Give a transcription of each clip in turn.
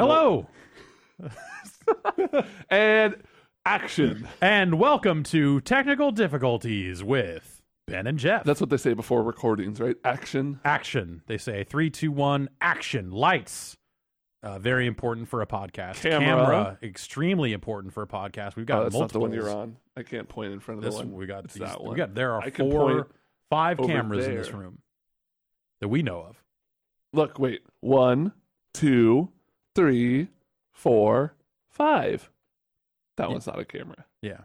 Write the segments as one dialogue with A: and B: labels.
A: Hello,
B: And action.
A: and welcome to Technical Difficulties with Ben and Jeff.
B: That's what they say before recordings, right? Action.
A: action. They say three, two, one, action. Lights. Uh, very important for a podcast.
B: Camera.
A: extremely important for a podcast. We've got
B: Oh, that's not the one you're on. I can't point in front of
A: This
B: the one.
A: we got
B: It's
A: these,
B: that
A: we got there are
B: I
A: four, five cameras in this room that we know of.
B: Look, wait. One, two, three, four, five. That
A: Yeah.
B: one's not a camera.
A: Yeah,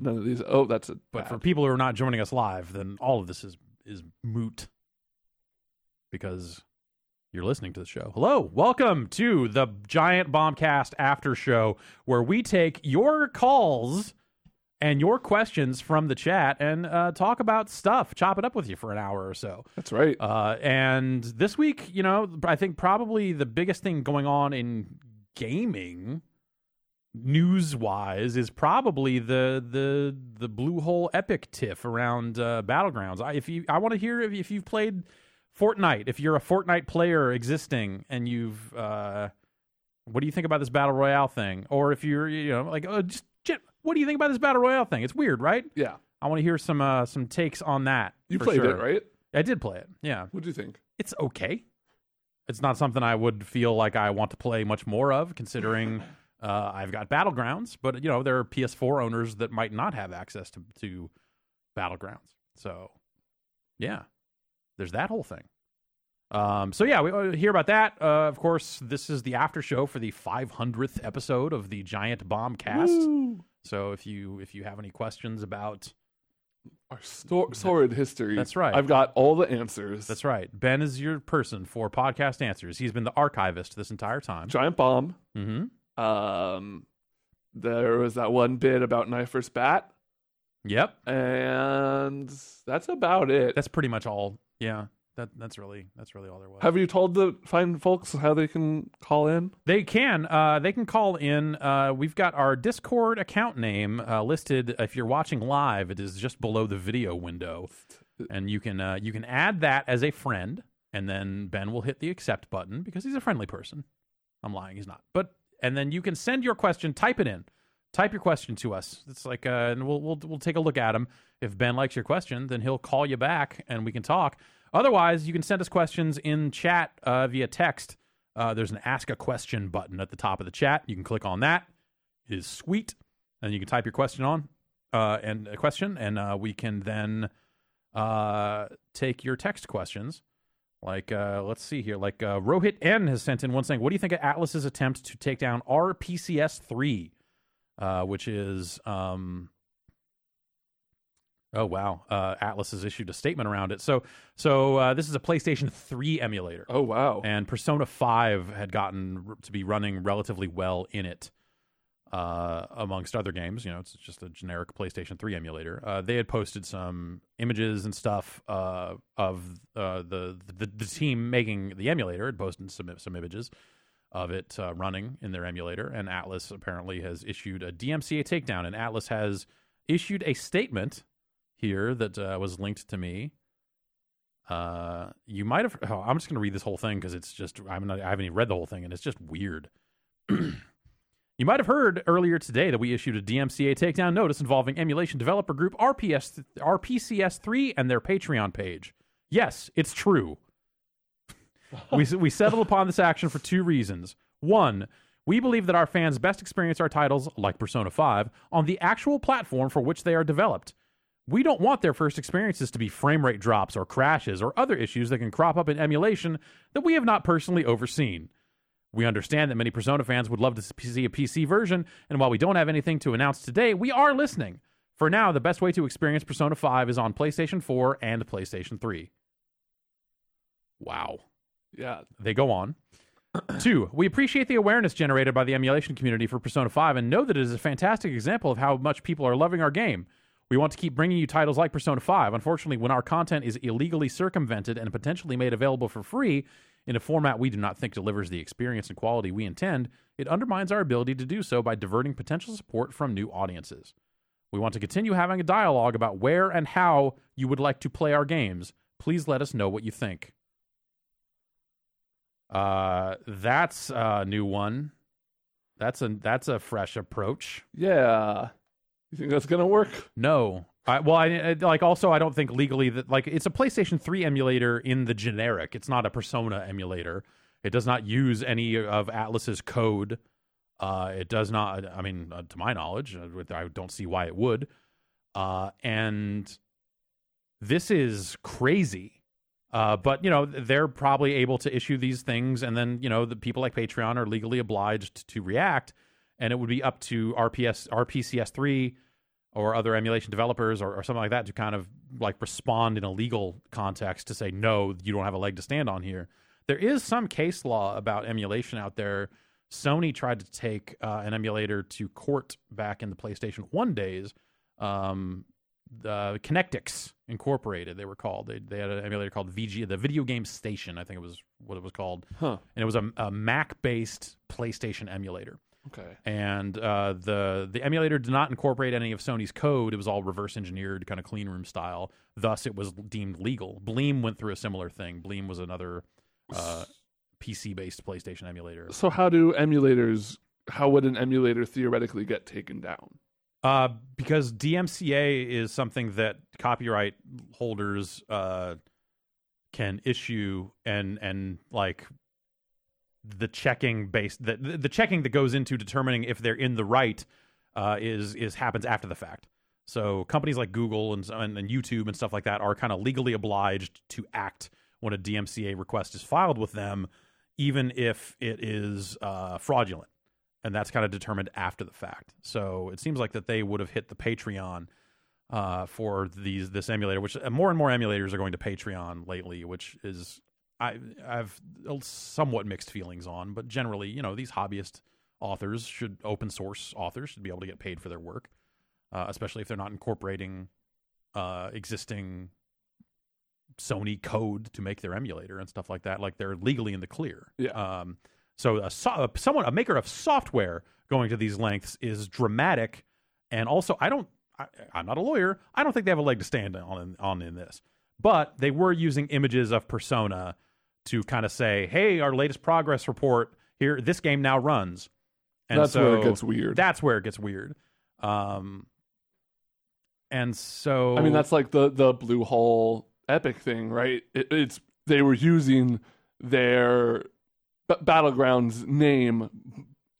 B: None of these. Oh, that's a.
A: but for people who are not joining us live, then all of this is is moot because you're listening to the show. Hello, welcome to the Giant Bombcast After Show, where we take your calls and your questions from the chat and uh, talk about stuff, chop it up with you for an hour or so.
B: That's right.
A: Uh, and this week, you know, I think probably the biggest thing going on in gaming news wise is probably the the the Bluehole epic tiff around uh, battlegrounds I, if you i want to hear if, if you've played fortnite if you're a fortnite player existing and you've uh what do you think about this battle royale thing or if you're you know like uh, just what do you think about this battle royale thing it's weird right
B: yeah.
A: i want to hear some uh some takes on that
B: You played
A: sure.
B: it, right?
A: i did play it yeah
B: What do you think?
A: it's okay. It's not something I would feel like I want to play much more of, considering uh, I've got Battlegrounds. But you know, there are PS4 owners that might not have access to to Battlegrounds. So, yeah, there's that whole thing. Um, so yeah, we uh, hear about that. Uh, of course, this is the after show for the 500th episode of the Giant Bomb Cast.
B: Woo!
A: So if you if you have any questions about
B: Our stor- sordid history.
A: That's right.
B: I've got all the answers.
A: that's right, Ben is your person for podcast answers. He's been the archivist this entire time.
B: Giant bomb.
A: Mm-hmm.
B: Um, there was that one bit about knife versus bat,
A: Yep.
B: and that's about it.
A: That's pretty much all. Yeah. That that's really that's really all there was.
B: Have you told the fine folks how they can call in?
A: they can uh they can call in. Uh we've got our Discord account name uh listed if you're watching live, it is just below the video window. And you can uh you can add that as a friend and then Ben will hit the accept button because he's a friendly person. I'm lying, he's not. But and then you can send your question, type it in. Type your question to us. It's like uh and we'll we'll we'll take a look at them. If Ben likes your question, then he'll call you back and we can talk. Otherwise, you can send us questions in chat uh, via text. Uh, there's an ask a question button at the top of the chat. You can click on that. It is sweet, and you can type your question on uh, and a question, and uh, we can then uh, take your text questions. Like, uh, let's see here. Like, uh, Rohit N has sent in one saying, "What do you think of Atlus's attempt to take down RPCS three, uh, which is um, Oh wow! Uh, Atlus has issued a statement around it. So, so uh, this is a PlayStation 3 emulator,
B: Oh wow!
A: and Persona 5 had gotten r- to be running relatively well in it, uh, amongst other games. You know, it's just a generic PlayStation 3 emulator. Uh, they had posted some images and stuff uh, of uh, the, the the team making the emulator. Had posted some some images of it uh, running in their emulator, and Atlus apparently has issued a DMCA takedown. And Atlus has issued a statement here that uh, was linked to me. Uh, you might have. Oh, I'm just going to read this whole thing because it's just I'm not. I haven't even read the whole thing, and it's just weird. you might have heard earlier today that we issued a DMCA takedown notice involving emulation developer group RPS RPCS3 and their Patreon page. Yes, it's true. we we settled upon this action for two reasons. One, we believe that our fans best experience our titles, like Persona 5, on the actual platform for which they are developed. We don't want their first experiences to be frame rate drops or crashes or other issues that can crop up in emulation that we have not personally overseen. We understand that many Persona fans would love to see a PC version, and while we don't have anything to announce today, we are listening. For now, the best way to experience Persona 5 is on PlayStation 4 and PlayStation 3. Wow.
B: Yeah,
A: They go on. Two, we appreciate the awareness generated by the emulation community for Persona 5 and know that it is a fantastic example of how much people are loving our game. We want to keep bringing you titles like Persona 5. Unfortunately, when our content is illegally circumvented and potentially made available for free in a format we do not think delivers the experience and quality we intend, it undermines our ability to do so by diverting potential support from new audiences. We want to continue having a dialogue about where and how you would like to play our games. Please let us know what you think. Uh, that's a new one. That's a that's a fresh approach.
B: Yeah. You think that's gonna work?
A: No. I, well, I, I like also I don't think legally that like it's a PlayStation 3 emulator in the generic. It's not a Persona emulator. It does not use any of Atlus's code. Uh, it does not. I mean, uh, to my knowledge, uh, I don't see why it would. Uh, and this is crazy. Uh, but you know they're probably able to issue these things, and then you know the people like Patreon are legally obliged to react, and it would be up to RPS RPCS three or other emulation developers or, or, something like that to kind of like respond in a legal context to say no, you don't have a leg to stand on here. There is some case law about emulation out there. Sony tried to take uh, an emulator to court back in the PlayStation One days. Um, the Connectix Incorporated, they were called. They they had an emulator called VG, the Video Game Station, I think it was what it was called,
B: Huh.
A: and it was a, a Mac based PlayStation emulator.
B: Okay.
A: And uh, the the emulator did not incorporate any of Sony's code. It was all reverse engineered, kind of clean room style. Thus, it was deemed legal. Bleem went through a similar thing. Bleem was another uh, PC based PlayStation emulator.
B: So how do emulators? How would an emulator theoretically get taken down?
A: Uh, because DMCA is something that copyright holders uh, can issue and and like the checking based the the checking that goes into determining if they're in the right uh, is is happens after the fact. So companies like Google and, and and YouTube and stuff like that are kind of legally obliged to act when a DMCA request is filed with them, even if it is uh, fraudulent and that's kind of determined after the fact. So it seems like that they would have hit the Patreon uh, for these this emulator, which uh, more and more emulators are going to Patreon lately, which is I I've somewhat mixed feelings on, but generally, you know, these hobbyist authors should open source authors should be able to get paid for their work, uh, especially if they're not incorporating uh, existing Sony code to make their emulator and stuff like that. Like they're legally in the clear.
B: Yeah.
A: Um, so a so- someone a maker of software going to these lengths is dramatic, and also I don't. I, I'm not a lawyer. I don't think they have a leg to stand on on in this. But they were using images of Persona to kind of say, "Hey, our latest progress report here. This game now runs." And
B: that's
A: so
B: where it gets weird.
A: That's where it gets weird. Um, and so
B: I mean, that's like the the Bluehole epic thing, right? It, it's they were using their B- battlegrounds name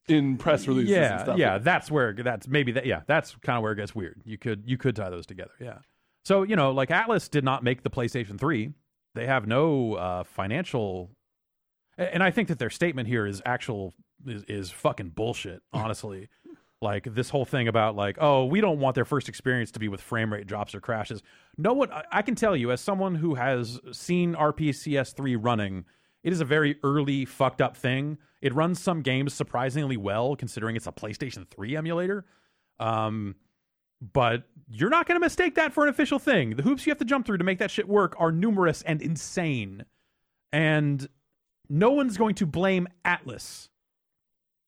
B: in press releases.
A: yeah,
B: and stuff.
A: yeah. That's where that's maybe that. Yeah, that's kind of where it gets weird. You could you could tie those together. Yeah. So you know, like Atlus did not make the PlayStation Three. They have no uh, financial, and I think that their statement here is actual is, is fucking bullshit. Honestly. like this whole thing about like oh we don't want their first experience to be with frame rate drops or crashes no one I, I can tell you as someone who has seen rpcs 3 running it is a very early fucked up thing. It runs some games surprisingly well considering it's a PlayStation 3 emulator. Um, but you're not going to mistake that for an official thing. The hoops you have to jump through to make that shit work are numerous and insane. And no one's going to blame Atlus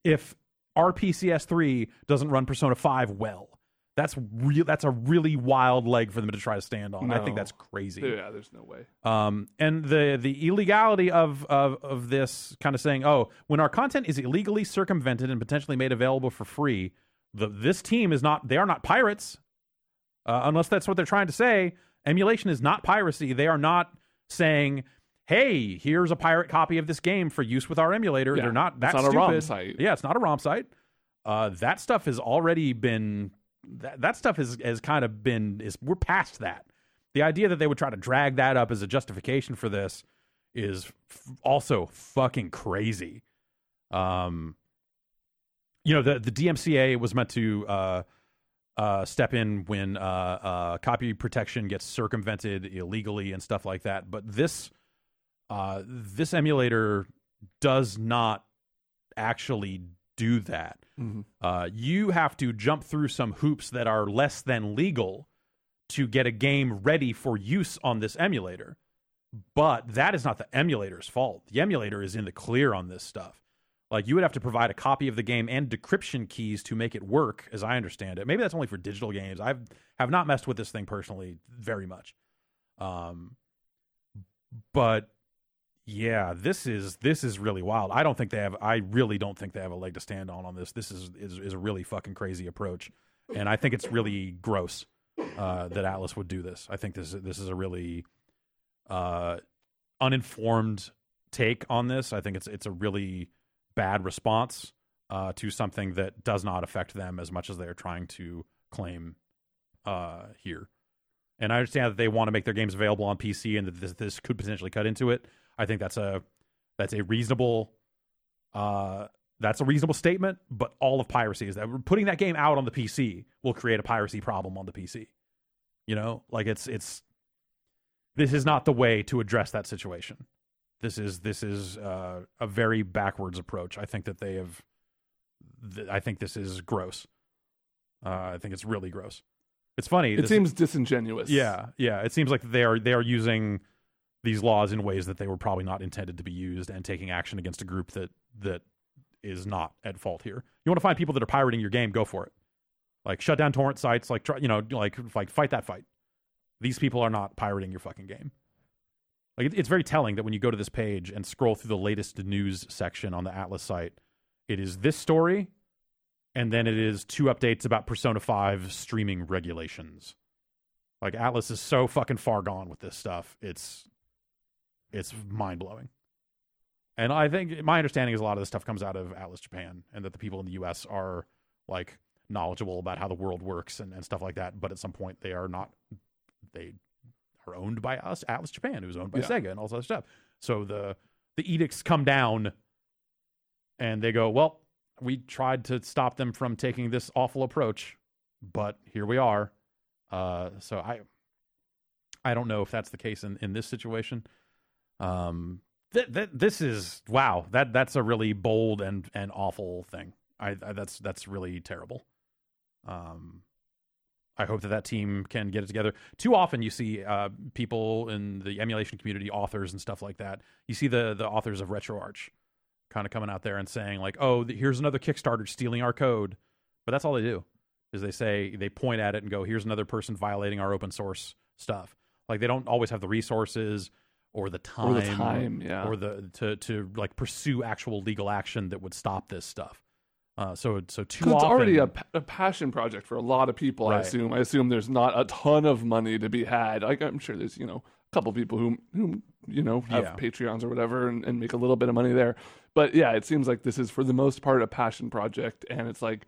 A: if RPCS 3 doesn't run Persona 5 well. That's real. That's a really wild leg for them to try to stand on. I think that's crazy.
B: yeah. There's no way.
A: Um, and the the illegality of, of of this kind of saying, oh, when our content is illegally circumvented and potentially made available for free, the this team is not they are not pirates, uh, unless that's what they're trying to say. Emulation is not piracy. They are not saying, hey, here's a pirate copy of this game for use with our emulator.
B: Yeah,
A: they're not
B: it's
A: that
B: not a
A: stupid.
B: ROM site.
A: Yeah, it's not a ROM site. Uh, that stuff has already been that that stuff has has kind of been is we're past that. The idea that they would try to drag that up as a justification for this is f- also fucking crazy. Um, you know the the DMCA was meant to uh, uh, step in when uh, uh, copy protection gets circumvented illegally and stuff like that. But this uh, this emulator does not actually do that.
B: Mhm.
A: Uh, you have to jump through some hoops that are less than legal to get a game ready for use on this emulator. But that is not the emulator's fault. The emulator is in the clear on this stuff. Like you would have to provide a copy of the game and decryption keys to make it work, as I understand it. Maybe that's only for digital games. I've have not messed with this thing personally very much. Um, but Yeah, this is this is really wild. I don't think they have. I really don't think they have a leg to stand on on this. This is is, is a really fucking crazy approach, and I think it's really gross uh, that Atlus would do this. I think this this is a really uh, uninformed take on this. I think it's it's a really bad response uh, to something that does not affect them as much as they are trying to claim uh, here. And I understand that they want to make their games available on PC and that this, this could potentially cut into it. I think that's a that's a reasonable uh, that's a reasonable statement. But all of piracy is that putting that game out on the PC will create a piracy problem on the PC. You know, like it's it's this is not the way to address that situation. This is this is uh, a very backwards approach. I think that they have. Th- I think this is gross. Uh, I think it's really gross. It's funny.
B: It seems disingenuous.
A: yeah, yeah. It seems like they are they are using these laws in ways that they were probably not intended to be used, and taking action against a group that that is not at fault here. You want to find people that are pirating your game, go for it. Like shut down torrent sites. Like try, you know, like like fight that fight. These people are not pirating your fucking game. Like it, it's very telling that when you go to this page and scroll through the latest news section on the Atlus site, it is this story, and then it is two updates about Persona Five streaming regulations. Like Atlus is so fucking far gone with this stuff. It's it's mind blowing. And I think my understanding is a lot of this stuff comes out of Atlus Japan and that the people in the US are like knowledgeable about how the world works and, and stuff like that. But at some point they are not they owned by us, Atlus Japan, who's owned by
B: Yeah.
A: Sega and all other stuff. So the the edicts come down and they go, Well, we tried to stop them from taking this awful approach, but here we are. Uh, so I I don't know if that's the case in, in this situation. Um, th- th- this is wow. That that's a really bold and and awful thing. I, I that's that's really terrible. Um, I hope that that team can get it together. Too often, you see uh, people in the emulation community, authors and stuff like that. You see the the authors of RetroArch kind of coming out there and saying like, "Oh, here's another Kickstarter stealing our code," but that's all they do is they say they point at it and go, "Here's another person violating our open source stuff." Like they don't always have the resources or the time,
B: Or the time, yeah.
A: or the to to like pursue actual legal action that would stop this stuff. Uh, so so too
B: it's
A: often,
B: already a, a passion project for a lot of people. I assume. I assume there's not a ton of money to be had. Like I'm sure there's you know a couple people who who you know have
A: Yeah.
B: Patreons or whatever and, and make a little bit of money there. But yeah, it seems like this is for the most part a passion project, and it's like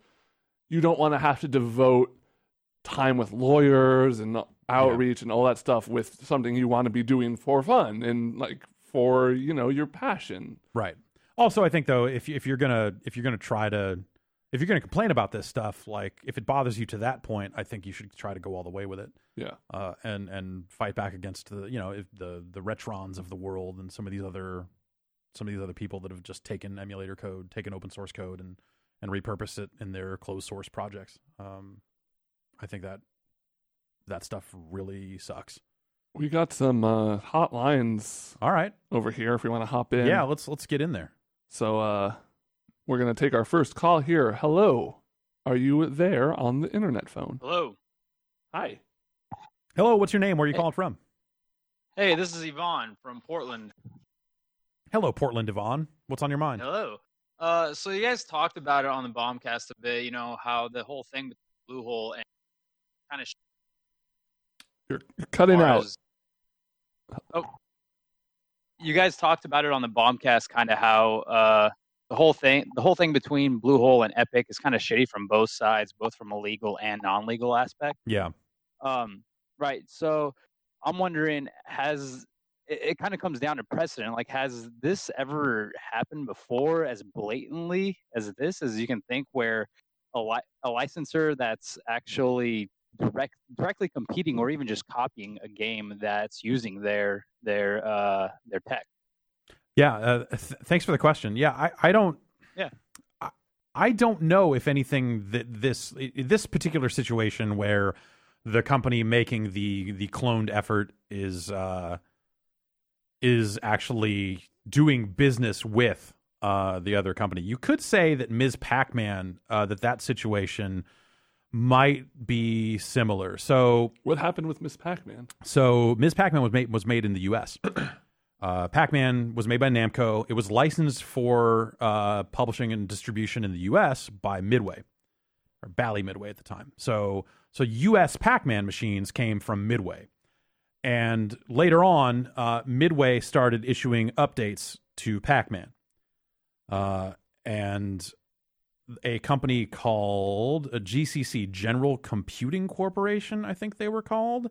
B: you don't want to have to devote time with lawyers and outreach and all that stuff with something you want to be doing for fun and like for you know your passion.
A: Right. Also, I think though, if if you're gonna if you're gonna try to if you're gonna complain about this stuff, like if it bothers you to that point, I think you should try to go all the way with it.
B: Yeah.
A: uh, and and fight back against the you know if the the retrons of the world and some of these other some of these other people that have just taken emulator code, taken open source code, and and repurposed it in their closed source projects. Um, I think that that stuff really sucks.
B: We got some uh, hotlines
A: All right,
B: over here if we want to hop in.
A: yeah, let's let's get in there.
B: So uh we're gonna take our first call here. Hello. Are you there on the internet phone?
C: Hello.
B: Hi.
A: Hello, what's your name? Where are you
C: Hey.
A: calling from?
C: Hey, this is Yvonne from Portland.
A: Hello, Portland Yvonne. What's on your mind?
C: Hello. Uh, so you guys talked about it on the Bombcast a bit. You know how the whole thing with Bluehole and kind of
B: You're, you're cutting out.
C: Oh, you guys talked about it on the Bombcast, kind of how uh, the whole thing, the whole thing between Bluehole and Epic is kind of shitty from both sides, both from a legal and non-legal aspect.
A: Yeah.
C: Um, right. So I'm wondering, has it, it kind of comes down to precedent? Like, has this ever happened before as blatantly as this, as you can think, where a, li- a licensor that's actually direct directly competing or even just copying a game that's using their their uh their tech?
A: Yeah, uh, th- thanks for the question. Yeah, I, I don't.
C: Yeah.
A: I, I don't know if anything that this this particular situation where the company making the the cloned effort is uh, is actually doing business with uh, the other company. You could say that Ms. Pac-Man uh, that that situation might be similar. So
B: What happened with Miss Pac-Man?
A: so Ms. Pac-Man was made was made in the U.S. Uh, Pac-Man was made by Namco. It was licensed for uh, publishing and distribution in the U.S. by Midway or Bally Midway at the time. So so U.S. Pac-Man machines came from Midway, and later on, uh, Midway started issuing updates to Pac-Man, uh, and a company called a GCC General Computing Corporation, I think they were called.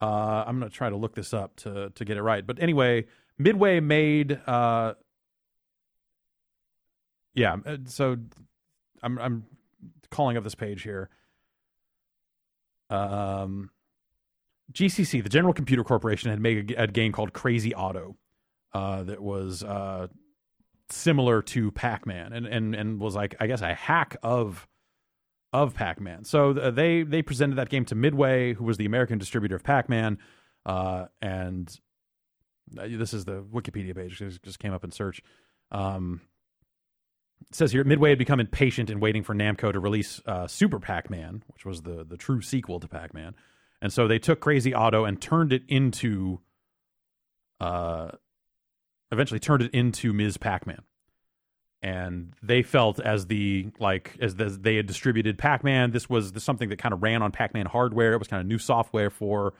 A: Uh, I'm going to try to look this up to to get it right. But anyway, Midway made. Uh, yeah, uh, so I'm I'm calling up this page here. Um, GCC, the General Computer Corporation, had made a, a game called Crazy Otto uh, that was uh, similar to Pac-Man, and and and was like I guess a hack of of Pac-Man. So they they presented that game to Midway, who was the American distributor of Pac-Man, uh, and uh, this is the Wikipedia page. Just, just came up in search. Um, it says here Midway had become impatient in waiting for Namco to release uh, Super Pac-Man, which was the the true sequel to Pac-Man, and so they took Crazy Otto and turned it into, uh, eventually turned it into Ms. Pac-Man, and they felt as the like as the, they had distributed Pac-Man, this was something that kind of ran on Pac-Man hardware. It was kind of new software for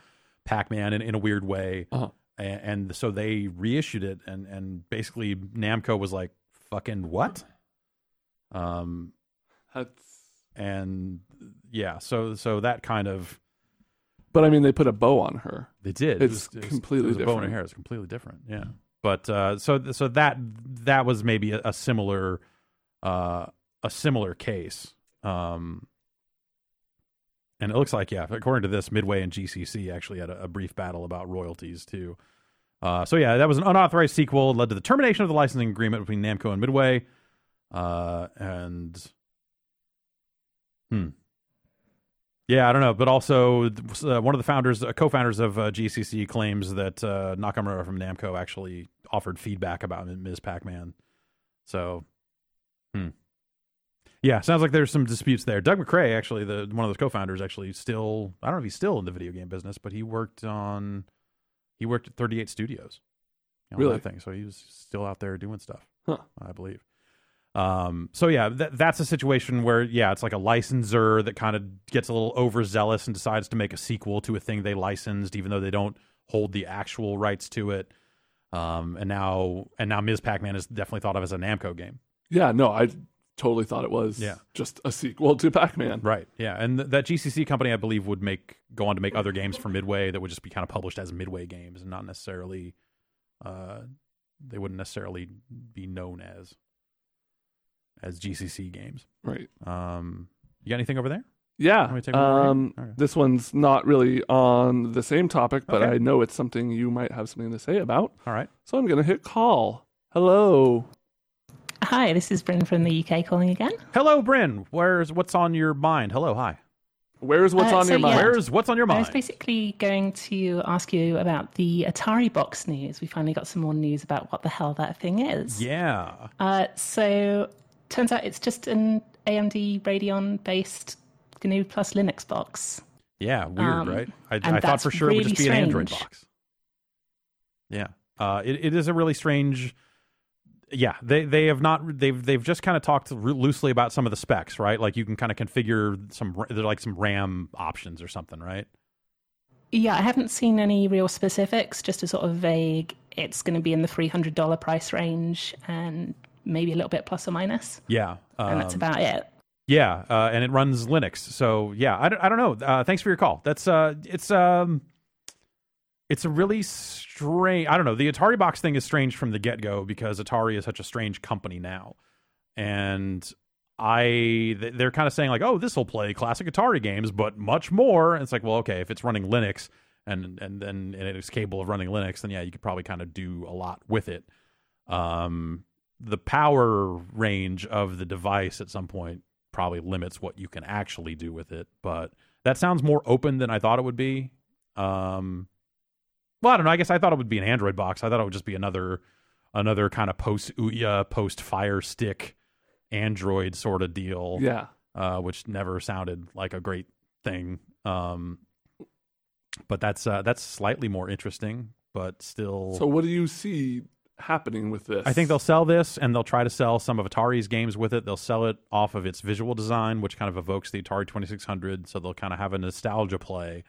A: Pac-Man in, in a weird way,
B: Uh-huh.
A: and, and so they reissued it, and and basically Namco was like, "Fucking what?" Um,
B: That's.
A: and yeah, so so that kind of
B: But I mean, they put a bow on her.
A: they did.
B: It's
A: it was,
B: completely
A: it was a bow and a
B: different.
A: hair. It's completely different. Yeah, but uh, so so that that was maybe a, a similar uh, a similar case. Um, and it looks like yeah, according to this, Midway and GCC actually had a, a brief battle about royalties too. Uh, so yeah, that was an unauthorized sequel. Led to the termination of the licensing agreement between Namco and Midway. Uh, and hmm. Yeah, I don't know, but also uh, one of the founders, uh, co-founders of uh, GCC, claims that uh, Nakamura from Namco actually offered feedback about Ms. Pac-Man. So, hmm. Yeah, sounds like there's some disputes there. Doug Macrae, actually, the one of those co-founders, actually still I don't know if he's still in the video game business, but he worked on he worked at 38 Studios. You know,
B: Really?
A: that thing. So he was still out there doing stuff.
B: Huh.
A: I believe. Um, so yeah, that, that's a situation where yeah, it's like a licensor that kind of gets a little overzealous and decides to make a sequel to a thing they licensed, even though they don't hold the actual rights to it. Um, and now and now Ms. Pac-Man is definitely thought of as a Namco game.
B: Yeah, no, I totally thought it was
A: Yeah.
B: just a sequel to Pac-Man.
A: Right. Yeah, and th- that GCC company, I believe, would make go on to make other games for Midway that would just be kind of published as Midway games and not necessarily. Uh, they wouldn't necessarily be known as as GCC games.
B: Right.
A: Um, you got anything over there?
B: Yeah.
A: Want me take
B: Um,
A: here? Okay.
B: This one's not really on the same topic, but
A: Okay.
B: I know it's something you might have something to say about.
A: All right.
B: So I'm going to hit call. Hello.
D: Hi, this is Bryn from the UK calling again.
A: Hello, Bryn. Where's what's on your mind? Hello, hi.
B: Where's what's
D: Uh,
B: on
D: so
B: your mind?
A: Where's what's on your mind?
D: I was basically going to ask you about the Atari box news. We finally got some more news about what the hell that thing is.
A: Yeah.
D: Uh, so, turns out it's just an AMD Radeon based GNU plus Linux box.
A: Yeah, weird,
D: Um,
A: right? I, I thought for sure it would just be
D: really
A: an Android box. Yeah, uh, it, it is a really strange. Yeah, they they have not they've they've just kind of talked loosely about some of the specs, right? Like you can kind of configure some they're like some RAM options or something, right?
D: Yeah, I haven't seen any real specifics, just a sort of vague, it's going to be in the $300 price range and maybe a little bit plus or minus.
A: Yeah,
D: And that's
A: um,
D: about it.
A: Yeah, uh, and it runs Linux. So yeah, I don't, I don't know. Uh, thanks for your call. That's uh, it's um, it's a really strange. I don't know. The Atari box thing is strange from the get go because Atari is such a strange company now, and I they're kind of saying like, oh, this will play classic Atari games, but much more. And it's like, well, okay, if it's running Linux and and then and it's capable of running Linux, then yeah, you could probably kind of do a lot with it. Um, the power range of the device at some point probably limits what you can actually do with it. But that sounds more open than I thought it would be. Um, well, I don't know. I guess I thought it would be an Android box. I thought it would just be another another kind of post Ouya, post Fire Stick Android sort of deal.
B: Yeah.
A: Uh, which never sounded like a great thing. Um, but that's uh, that's slightly more interesting. but still.
B: So what do you see happening with this?
A: I think they'll sell this and they'll try to sell some of Atari's games with it. They'll sell it off of its visual design, which kind of evokes the Atari 2600. So they'll kind of have a nostalgia play.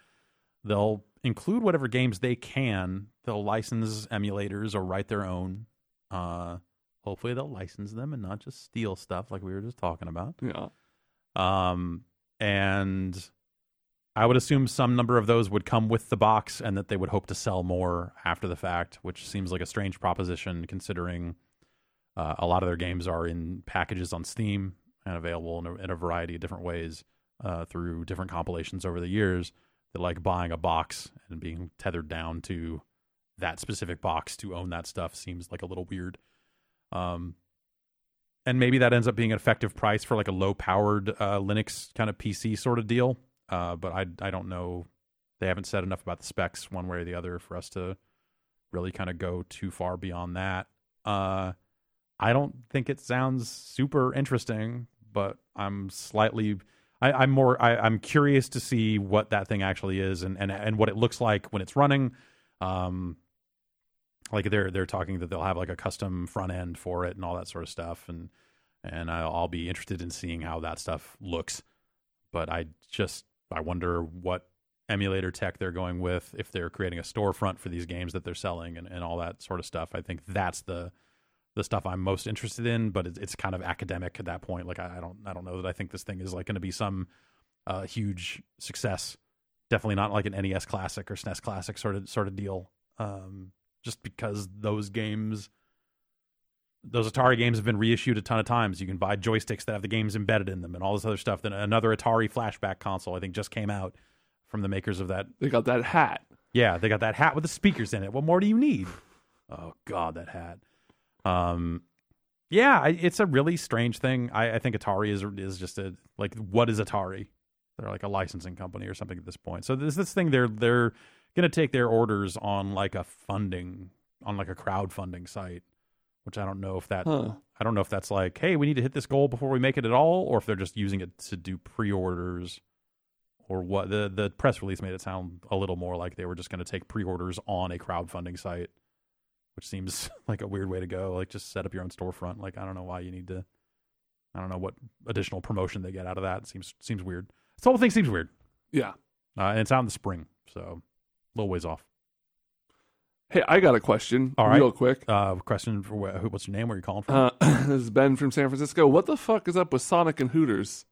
A: They'll include whatever games they can. They'll license emulators or write their own. Uh, hopefully, they'll license them and not just steal stuff like we were just talking about.
B: Yeah.
A: Um, and I would assume some number of those would come with the box and that they would hope to sell more after the fact, which seems like a strange proposition considering uh, a lot of their games are in packages on Steam and available in a, in a variety of different ways uh, through different compilations over the years. That like buying a box and being tethered down to that specific box to own that stuff seems like a little weird. Um, and maybe that ends up being an effective price for like a low powered uh, Linux kind of PC sort of deal. Uh, but I I don't know. They haven't said enough about the specs one way or the other for us to really kind of go too far beyond that. Uh, I don't think it sounds super interesting, but I'm slightly. I, am more. I, am curious to see what that thing actually is and, and and what it looks like when it's running. Um, like they're they're talking that they'll have like a custom front end for it and all that sort of stuff, and and I'll, I'll be interested in seeing how that stuff looks. But I just I wonder what emulator tech they're going with if they're creating a storefront for these games that they're selling and, and all that sort of stuff. I think that's the the stuff I'm most interested in, but it's, it's kind of academic at that point. Like I, I, don't I don't know that I think this thing is like going to be some uh, huge success. Definitely not like an NES classic or SNES classic sort of sort of deal. Um, just because those games those Atari games have been reissued a ton of times. You can buy joysticks that have the games embedded in them and all this other stuff. Then another Atari flashback console, I think, just came out from the makers of that.
B: They got that hat.
A: Yeah, they got that hat with the speakers in it. What more do you need? Oh God, that hat. Um, yeah, it's a really strange thing. I, I think Atari is is just a like what is Atari? They're like a licensing company or something at this point. So this this thing they're they're gonna take their orders on like a funding on like a crowdfunding site which I don't know if that huh. I don't know if that's like, hey, we need to hit this goal before we make it at all, or if they're just using it to do pre-orders, or what. the The press release made it sound a little more like they were just going to take pre-orders on a crowdfunding site, which seems like a weird way to go. Like, just set up your own storefront. Like, I don't know why you need to. I don't know what additional promotion they get out of that. It seems seems weird. This whole thing seems weird.
B: Yeah,
A: uh, and it's out in the spring, so a little ways off.
B: Hey, I got a question.
A: All right.
B: Real quick.
A: Uh, question for wh- what's your name? Where are you calling from?
B: Uh, this is Ben from San Francisco. What the fuck is up with Sonic and Hooters?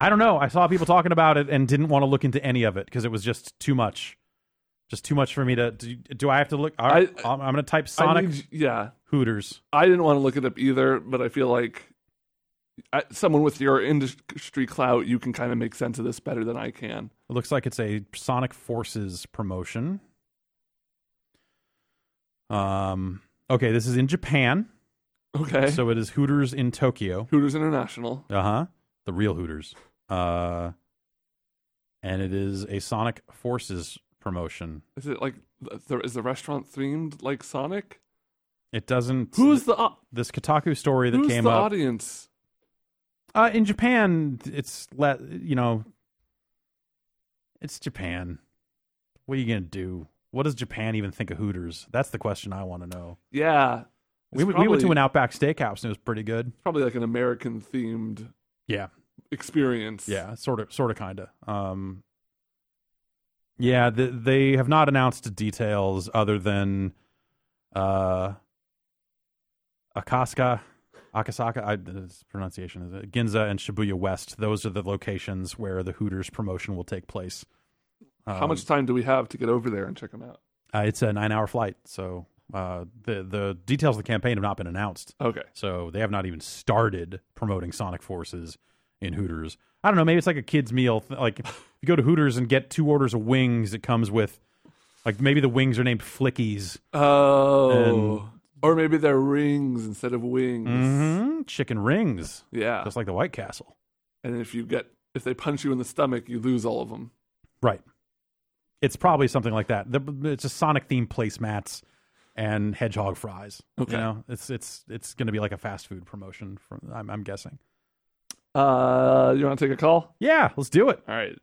A: I don't know. I saw people talking about it and didn't want to look into any of it because it was just too much. Just too much for me to. Do, do I have to look? All right, I, I'm, I'm going to type Sonic.
B: Need, yeah.
A: Hooters.
B: I didn't want to look it up either, but I feel like I, someone with your industry clout, you can kind of make sense of this better than I can.
A: It looks like it's a Sonic Forces promotion. Um, okay, this is in Japan.
B: Okay.
A: So it is Hooters in Tokyo.
B: Hooters International.
A: Uh huh. The real Hooters. Uh, and it is a Sonic Forces promotion.
B: Is it like is the restaurant themed like Sonic?
A: It doesn't.
B: Who's the uh,
A: this Kotaku story that
B: who's
A: came
B: the
A: up?
B: audience?
A: Uh, in Japan, it's let you know. It's Japan. What are you gonna do? What does Japan even think of Hooters? That's the question I want to know.
B: Yeah.
A: We, probably, we went to an Outback Steakhouse and it was pretty good.
B: Probably like an American themed
A: yeah
B: experience.
A: Yeah, sort of, sort of, kind of. Um, yeah, the, they have not announced details other than uh, Akaska, Akasaka. I, pronunciation is it Ginza and Shibuya West. Those are the locations where the Hooters promotion will take place.
B: Um, How much um, time do we have to get over there and check them out?
A: Uh, it's a nine-hour flight, so uh, the the details of the campaign have not been announced.
B: Okay,
A: so they have not even started promoting Sonic Forces in Hooters. I don't know. Maybe it's like a kids' meal. Like if you go to Hooters and get two orders of wings, it comes with like maybe the wings are named Flickies.
B: Oh, and, or maybe they're rings instead of wings.
A: Mm-hmm. Chicken rings.
B: Yeah,
A: just like the White Castle.
B: And if you get if they punch you in the stomach, you lose all of them.
A: Right. It's probably something like that. It's a Sonic themed placemats and hedgehog fries.
B: Okay.
A: You know, it's it's it's going to be like a fast food promotion. From I'm, I'm guessing.
B: Uh, you want to take a call?
A: Yeah, let's do it.
B: All right.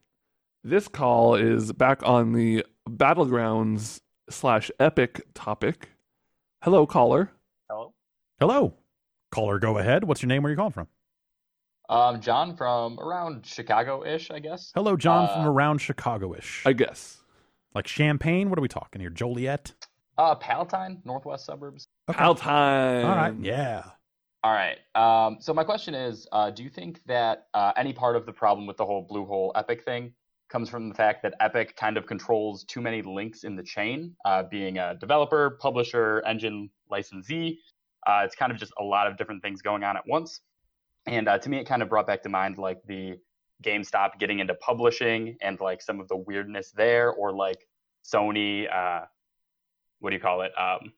B: This call is back on the Battlegrounds slash epic topic. Hello, caller.
E: Hello.
A: Hello. Caller, go ahead. What's your name? Where are you calling from?
E: Um, John from around Chicago-ish, I guess.
A: Hello, John from
E: Uh,
A: around Chicago-ish.
B: I guess.
A: Like Champaign? What are we talking here? Joliet?
E: Uh, Palatine, northwest suburbs.
B: Pal time.
A: All right. Yeah.
E: All right. Um, so my question is, uh, do you think that uh, any part of the problem with the whole Bluehole Epic thing comes from the fact that Epic kind of controls too many links in the chain, uh, being a developer, publisher, engine licensee? Uh, it's kind of just a lot of different things going on at once. And uh, to me, it kind of brought back to mind like the GameStop getting into publishing and like some of the weirdness there, or like Sony, uh, what do you call it? Um,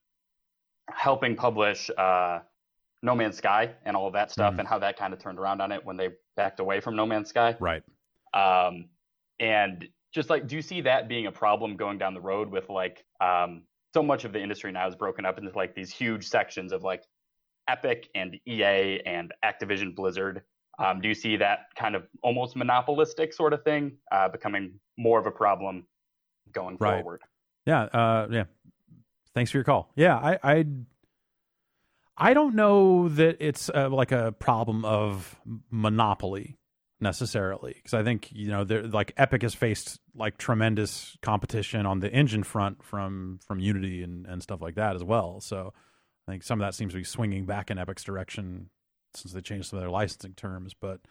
E: helping publish uh, No Man's Sky and all of that stuff,
A: Mhm.
E: and how that kind of turned around on it when they backed away from No Man's Sky.
A: Right.
E: Um, and just like, do you see that being a problem going down the road with like um, so much of the industry now is broken up into like these huge sections of like Epic and EA and Activision Blizzard. Um, do you see that kind of almost monopolistic sort of thing uh, becoming more of a problem going
A: Right.
E: forward?
A: Yeah, uh, yeah. Thanks for your call. Yeah, I, I, I don't know that it's uh, like a problem of monopoly necessarily, because I think you know, like Epic has faced like tremendous competition on the engine front from from Unity and and stuff like that as well. So I think some of that seems to be swinging back in Epic's direction since they changed some of their licensing terms. But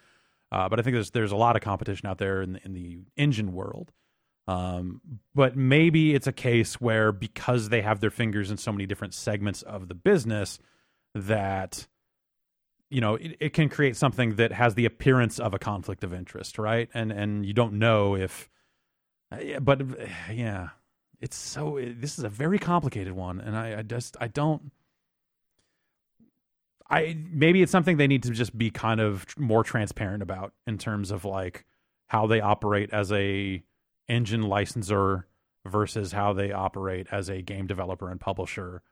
A: uh, but I think there's there's a lot of competition out there in the, in the engine world. Um, but maybe it's a case where because they have their fingers in so many different segments of the business that you know it, it can create something that has the appearance of a conflict of interest, right? And and you don't know if, uh, but yeah, it's so this is a very complicated one, and I, I just I don't. I maybe it's something they need to just be kind of more transparent about in terms of like how they operate as a engine licensor versus how they operate as a game developer and publisher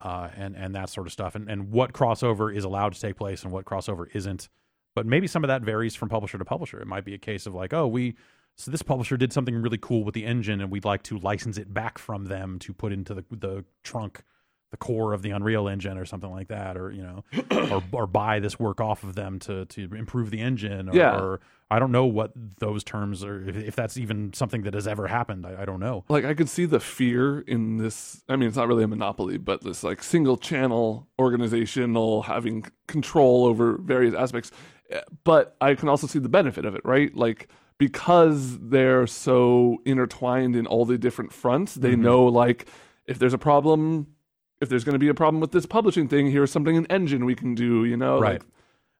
A: uh, and and that sort of stuff. And and what crossover is allowed to take place and what crossover isn't. But maybe some of that varies from publisher to publisher. It might be a case of like oh we so this publisher did something really cool with the engine and we'd like to license it back from them to put into the the trunk the core of the Unreal Engine or something like that, or you know, or or buy this work off of them to to improve the engine, or,
B: Yeah.
A: or I don't know what those terms are. If, if that's even something that has ever happened, I, I don't know.
B: Like I could see the fear in this. I mean, it's not really a monopoly, but this like single channel organizational having control over various aspects. Eh, But I can also see the benefit of it, right? Like because they're so intertwined in all the different fronts, they
A: Mhm.
B: know like if there's a problem, if there's going to be a problem with this publishing thing, here's something in engine we can do. You know,
A: Right.
B: Like,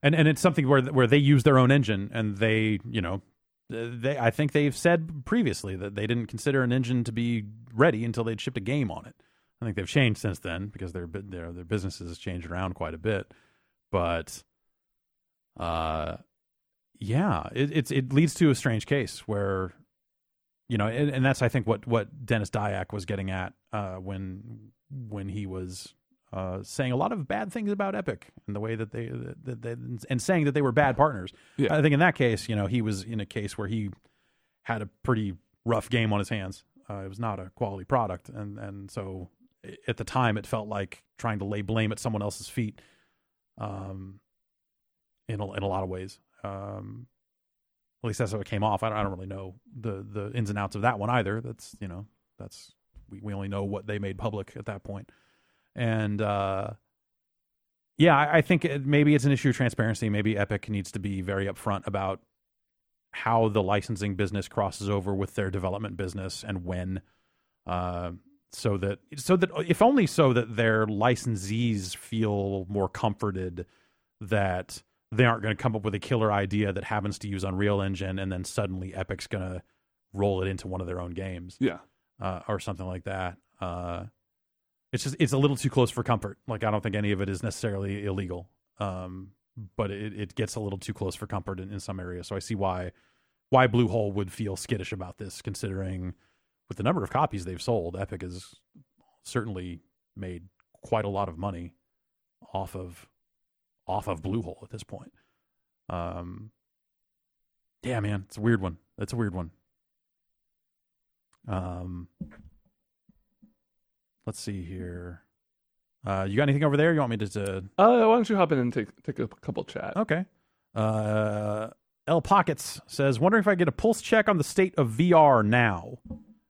A: and and it's something where where they use their own engine and they you know they I think they've said previously that they didn't consider an engine to be ready until they'd shipped a game on it. I think they've changed since then because their their their businesses has changed around quite a bit, but uh yeah, it it's it leads to a strange case where you know and, and that's I think what what Dennis Dyack was getting at uh when when he was uh, saying a lot of bad things about Epic and the way that they, that they and saying that they were bad partners.
B: Yeah.
A: I think in that case, you know, he was in a case where he had a pretty rough game on his hands. Uh, it was not a quality product, and and so at the time, it felt like trying to lay blame at someone else's feet. Um, in a, in a lot of ways. Um, at least that's how it came off. I don't, I don't really know the the ins and outs of that one either. That's you know that's we, we only know what they made public at that point. and uh, yeah, I, I think it, maybe it's an issue of transparency. Maybe Epic needs to be very upfront about how the licensing business crosses over with their development business and when, uh, so that so that if only so that their licensees feel more comforted that they aren't going to come up with a killer idea that happens to use Unreal Engine and then suddenly Epic's going to roll it into one of their own games
B: yeah.
A: Uh, or something like that. Uh, it's just it's a little too close for comfort. Like I don't think any of it is necessarily illegal, um, but it, it gets a little too close for comfort in, in some areas. So I see why why Bluehole would feel skittish about this, considering with the number of copies they've sold, Epic has certainly made quite a lot of money off of off of Bluehole at this point. Um, yeah, man, it's a weird one. It's a weird one. Um, let's see here. Uh, you got anything over there? You want me to? to
B: Uh, why don't you hop in and take take a couple chat?
A: okay. Uh, L Pockets says, wondering if I get a pulse check on the state of VR now,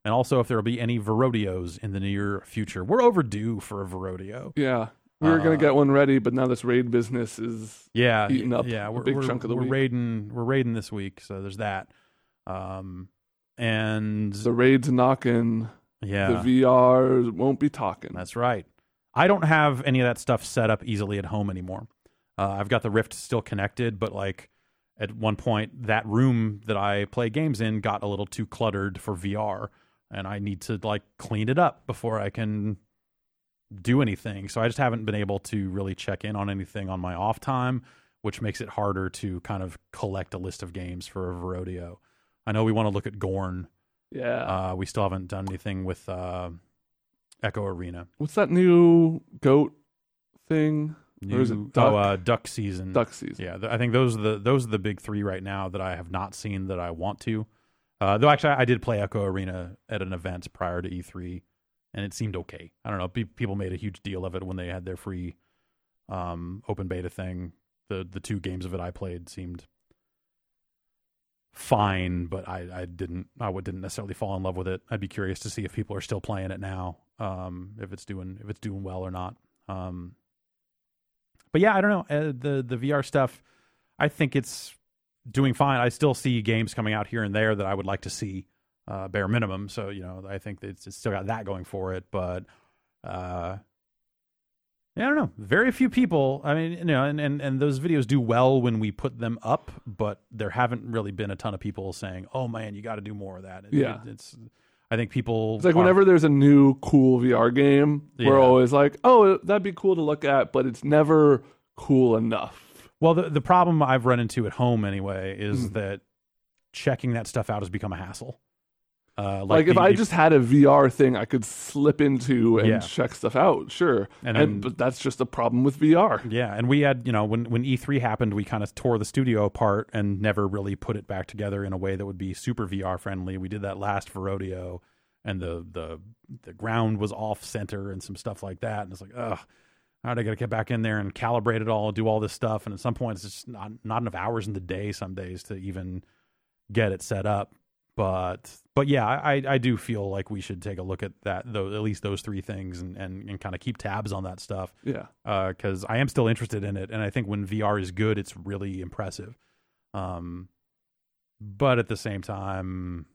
A: and also if there will be any VRodeos in the near future. We're overdue for a VRodeo.
B: Yeah, we were
A: Uh,
B: gonna get one ready, but now this raid business is
A: Yeah,
B: Eating up
A: yeah, we're,
B: big
A: we're,
B: chunk of the
A: we're
B: week.
A: raiding. We're raiding this week, so there's that. Um, and
B: the raids knocking.
A: yeah,
B: The VR won't be talking.
A: That's right. I don't have any of that stuff set up easily at home anymore. Uh, I've got the Rift still connected, but like at one point, that room that I play games in got a little too cluttered for VR, and I need to like clean it up before I can do anything. So I just haven't been able to really check in on anything on my off time, which makes it harder to kind of collect a list of games for a VRodeo. I know we want to look at Gorn.
B: yeah.
A: Uh, we still haven't done anything with uh, Echo Arena.
B: What's that new goat thing? Or is it
A: New-
B: duck?
A: Oh, uh, duck season.
B: Duck season.
A: Yeah, th- I think those are the those are the big three right now that I have not seen that I want to. Uh, though actually, I did play Echo Arena at an event prior to E3, and it seemed okay. I don't know. Pe- people made a huge deal of it when they had their free um, open beta thing. The the two games of it I played seemed fine, but I, I didn't I didn't necessarily fall in love with it. I'd be curious to see if people are still playing it now, um, if it's doing if it's doing well or not. Um, but yeah, I don't know uh, the the VR stuff. I think it's doing fine. I still see games coming out here and there that I would like to see, uh, bare minimum. So you know, I think it's, it's still got that going for it. But uh, yeah, I don't know. Very few people. I mean, you know, and, and and those videos do well when we put them up, but there haven't really been a ton of people saying, "Oh man, you got to do more of that." It-
B: Yeah.
A: it- it's. I think people.
B: It's like
A: are-
B: whenever there's a new cool VR game, we're always like, "Oh, that'd be cool to look at," but it's never cool enough.
A: Well, the the problem I've run into at home anyway is
B: Hmm.
A: that checking that stuff out has become a hassle. Uh,
B: Like, if
A: the-
B: I just had a VR thing I could slip into and
A: Yeah.
B: check stuff out, sure.
A: And
B: And, but that's just a problem with VR.
A: yeah, and we had you know when when E3 happened, we kind of tore the studio apart and never really put it back together in a way that would be super VR friendly. We did that last VRodeo, and the the the ground was off center and some stuff like that, and it's like ugh. All right, I got to get back in there and calibrate it all, do all this stuff, and at some point, it's just not not enough hours in the day some days to even get it set up. But but yeah, I I do feel like we should take a look at that, though at least those three things, and and, and kind of keep tabs on that stuff
B: Yeah.
A: because I am still interested in it, and I think when VR is good, it's really impressive. Um, but at the same time,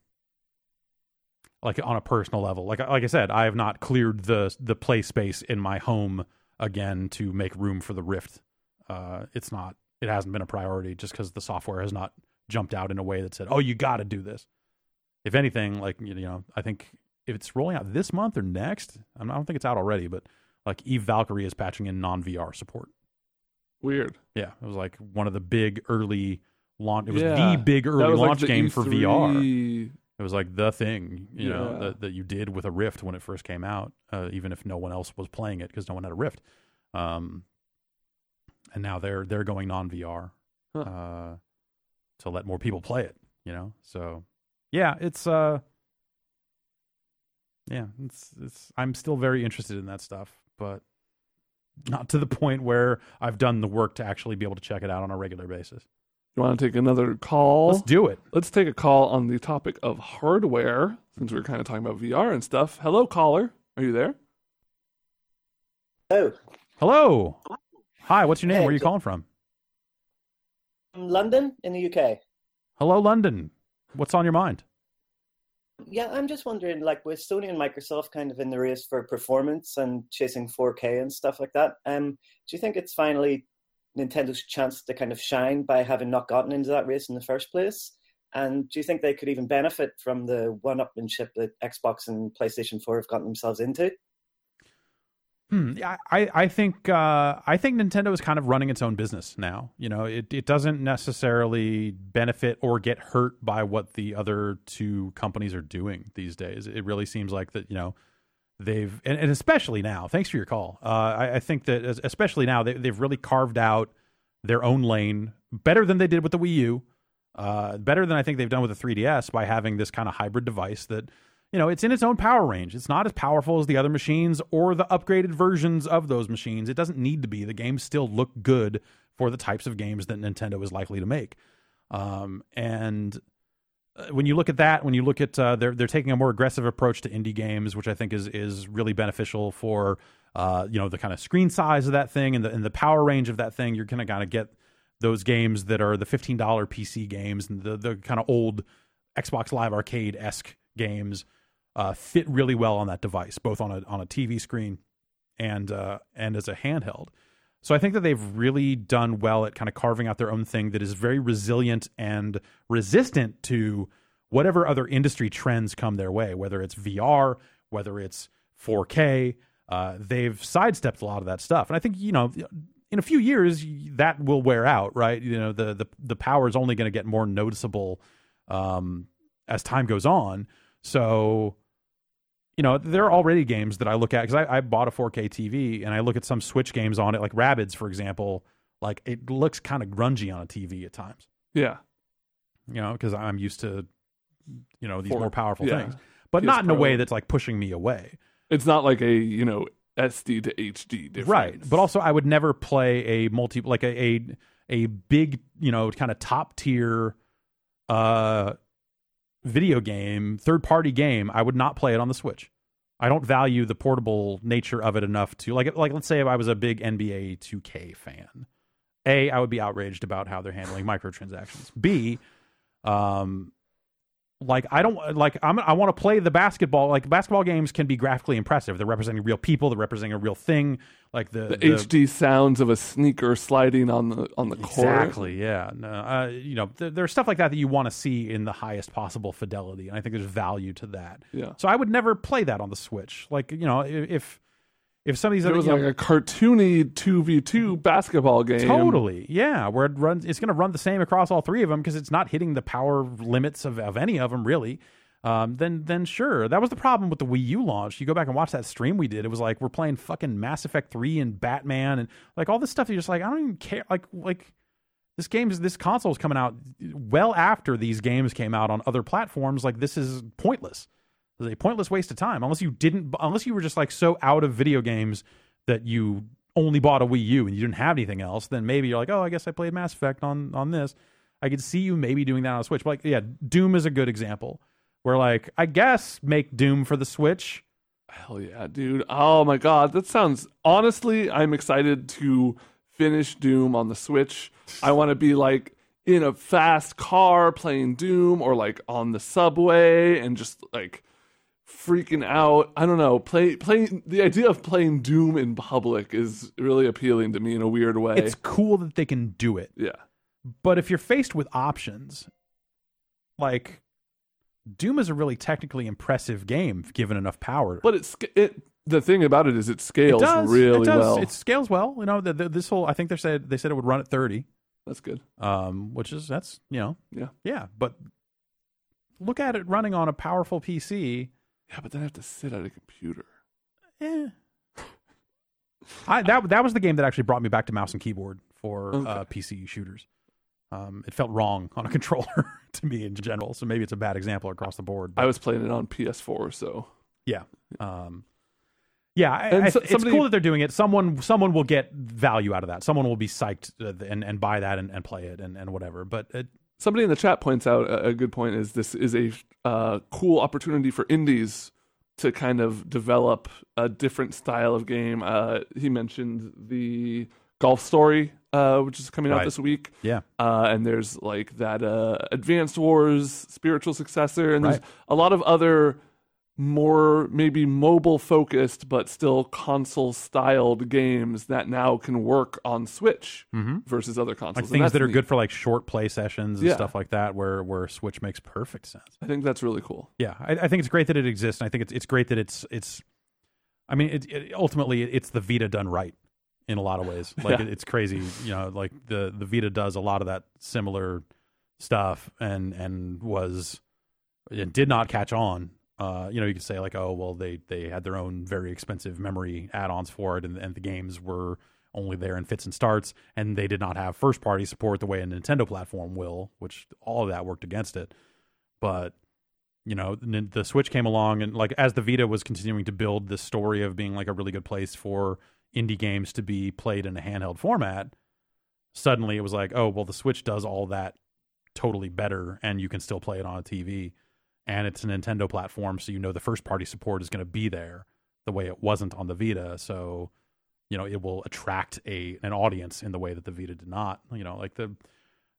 A: like on a personal level, like like I said, I have not cleared the the play space in my home again to make room for the Rift. Uh, it's not, it hasn't been a priority just because the software has not jumped out in a way that said, "Oh, you got to do this." If anything, like you know, I think if it's rolling out this month or next, I don't think it's out already, but like Eve Valkyrie is patching in non VR support.
B: Weird.
A: Yeah, it was like one of the big early launch. It was
B: Yeah.
A: the big early
B: was like
A: launch game for
B: E3
A: VR. It was like the thing, you know, that, that you did with a Rift when it first came out, uh, even if no one else was playing it because no one had a Rift. Um, and now they're they're going non VR
B: Huh.
A: uh, to let more people play it. You know, so yeah, it's uh, yeah, it's it's. I'm still very interested in that stuff, but not to the point where I've done the work to actually be able to check it out on a regular basis.
B: You want to take another call?
A: Let's do it.
B: Let's take a call on the topic of hardware, since we are kind of talking about VR and stuff. Hello, caller. Are you there?
F: Oh,
A: Hello. Hi, what's your name?
F: Hey,
A: Where are you
F: so-
A: calling from?
F: from London in the UK.
A: Hello, London. What's on your mind?
F: Yeah, I'm just wondering, like with Sony and Microsoft kind of in the race for performance and chasing 4K and stuff like that, um, do you think it's finally Nintendo's chance to kind of shine by having not gotten into that race in the first place? And do you think they could even benefit from the one-upmanship that Xbox and PlayStation 4 have gotten themselves into?
A: Hmm. I, I think uh, I think Nintendo is kind of running its own business now. You know, it, it doesn't necessarily benefit or get hurt by what the other two companies are doing these days. It really seems like that. You know, they've and, and especially now. Thanks for your call. Uh, I, I think that especially now they, they've really carved out their own lane better than they did with the Wii U. Uh, better than I think they've done with the 3DS by having this kind of hybrid device that you know, it's in its own power range. It's not as powerful as the other machines or the upgraded versions of those machines. It doesn't need to be. The games still look good for the types of games that Nintendo is likely to make. Um, and uh, when you look at that, when you look at uh, they're they're taking a more aggressive approach to indie games, which I think is is really beneficial for uh, you know the kind of screen size of that thing and the and the power range of that thing. You're gonna kind of get those games that are the fifteen dollar PC games and the the kind of old Xbox Live Arcade esque games uh, fit really well on that device, both on a on a TV screen and uh, and as a handheld. So I think that they've really done well at kind of carving out their own thing that is very resilient and resistant to whatever other industry trends come their way, whether it's VR, whether it's 4K. Uh, they've sidestepped a lot of that stuff, and I think you know. In a few years, that will wear out, right? You know, the the the power is only going to get more noticeable um, as time goes on. So you know, there are already games that I look at because I, I, bought a 4K TV and I look at some Switch games on it, like Rabbids, for example. Like it looks kind of grungy on a TV at times.
B: Yeah,
A: you know, because I'm used to, you know, these
B: For-
A: more powerful
B: yeah.
A: things, but
B: PS
A: not in a way that's like pushing me away.
B: it's not like a you know SD to HD difference.
A: Right. But also, I would never play a multi like a a, a big you know kind of top tier uh video game third party game. I would not play it on the Switch. I don't value the portable nature of it enough to like like let's say if I was a big NBA 2K fan. A, I would be outraged about how they're handling microtransactions. B, um, like I don't like I'm I want to play the basketball. Like basketball games can be graphically impressive. They're representing real people. They're representing a real thing. Like the,
B: the, HD sounds of a sneaker sliding on the on the court.
A: Exactly. Yeah. No, uh, you know, th- there's stuff like that that you want to see in the highest possible fidelity, and I think there's value to that.
B: Yeah.
A: So I would never play that on the Switch. Like you know, if if some of these
B: It
A: other
B: was like
A: know,
B: a cartoony two v two basketball game.
A: Totally, yeah. Where it runs, it's going to run the same across all three of them because it's not hitting the power limits of, of any of them really. Um, then then sure, that was the problem with the Wii U launch. You go back and watch that stream we did. It was like we're playing fucking Mass Effect three and Batman and like all this stuff. You're just like I don't even care. Like like this game's this console is coming out well after these games came out on other platforms. Like this is pointless. It's a pointless waste of time unless you didn't unless you were just like so out of video games that you only bought a Wii U and you didn't have anything else, then maybe you're like, oh, I guess I played Mass Effect on on this. I could see you maybe doing that on a Switch. But like, yeah, Doom is a good example where like I guess make Doom for the Switch.
B: Hell yeah, dude. Oh my god, that sounds honestly, I'm excited to finish Doom on the Switch. I want to be like in a fast car playing Doom or like on the subway and just like freaking out. I don't know. Play playing the idea of playing Doom in public is really appealing to me in a weird way.
A: It's cool that they can do it.
B: yeah.
A: But if you're faced with options, like Doom is a really technically impressive game given enough power.
B: But it's it the thing about it is it scales
A: it does,
B: really
A: it does.
B: well.
A: It scales well. You know, the, the, this whole I think they said they said it would run at 30,
B: That's good.
A: um, which is that's you know
B: Yeah.
A: yeah. But look at it running on a powerful PC.
B: Yeah, but then I have to sit at a computer.
A: Eh. I that that was the game that actually brought me back to mouse and keyboard for
B: Okay.
A: uh, PC shooters. Um, it felt wrong on a controller to me in general, so maybe it's a bad example across the board.
B: I was playing it on PS4, so
A: Yeah. Um, yeah, I, I-
B: so-
A: it's
B: somebody-
A: cool that they're doing it. Someone someone will get value out of that. Someone will be psyched uh, and, and buy that and, and play it and, and whatever. But it,
B: somebody in the chat points out a, a good point is this is a uh, cool opportunity for indies to kind of develop a different style of game. Uh, he mentioned the Golf Story, uh, which is coming out
A: Right.
B: this week.
A: yeah,
B: Uh, and there's like that uh, Advanced Wars spiritual successor, and
A: Right.
B: there's a lot of other more maybe mobile focused but still console styled games that now can work on Switch
A: mm-hmm.
B: versus other consoles.
A: like things that are
B: neat.
A: good for like short play sessions and
B: Yeah.
A: stuff like that, where where Switch makes perfect sense.
B: I think that's really cool.
A: Yeah, I, I think it's great that it exists. And I think it's it's great that it's it's. I mean, it, it, ultimately, it's the Vita done right in a lot of ways. Like
B: Yeah.
A: it, it's crazy, you know. Like the the Vita does a lot of that similar stuff, and and was and did not catch on. Uh, you know, you could say like, oh, well, they they had their own very expensive memory add-ons for it, and and the games were only there in fits and starts, and they did not have first-party support the way a Nintendo platform will, which all of that worked against it. But you know, the Switch came along and like as the Vita was continuing to build this story of being like a really good place for indie games to be played in a handheld format, suddenly it was like, oh, well the Switch does all that totally better and you can still play it on a TV and it's a Nintendo platform so you know the first party support is going to be there the way it wasn't on the Vita, so you know, it will attract a an audience in the way that the Vita did not, you know, like the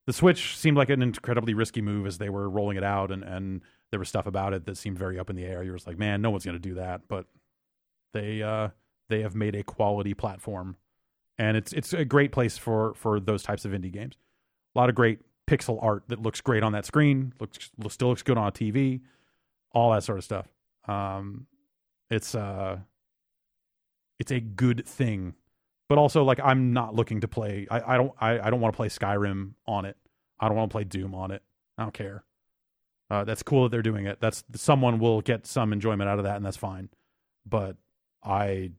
A: the Switch seemed like an incredibly risky move as they were rolling it out, and and there was stuff about it that seemed very up in the air. You were like, man, no one's going to do that, but they uh, they have made a quality platform, and it's it's a great place for for those types of indie games. A lot of great pixel art that looks great on that screen, looks still looks good on a TV, all that sort of stuff. Um, it's uh, it's a good thing but also like I'm not looking to play. I, I don't I, I don't want to play Skyrim on it. I don't want to play Doom on it. I don't care. Uh, that's cool that they're doing it. That's someone will get some enjoyment out of that, and that's fine. But I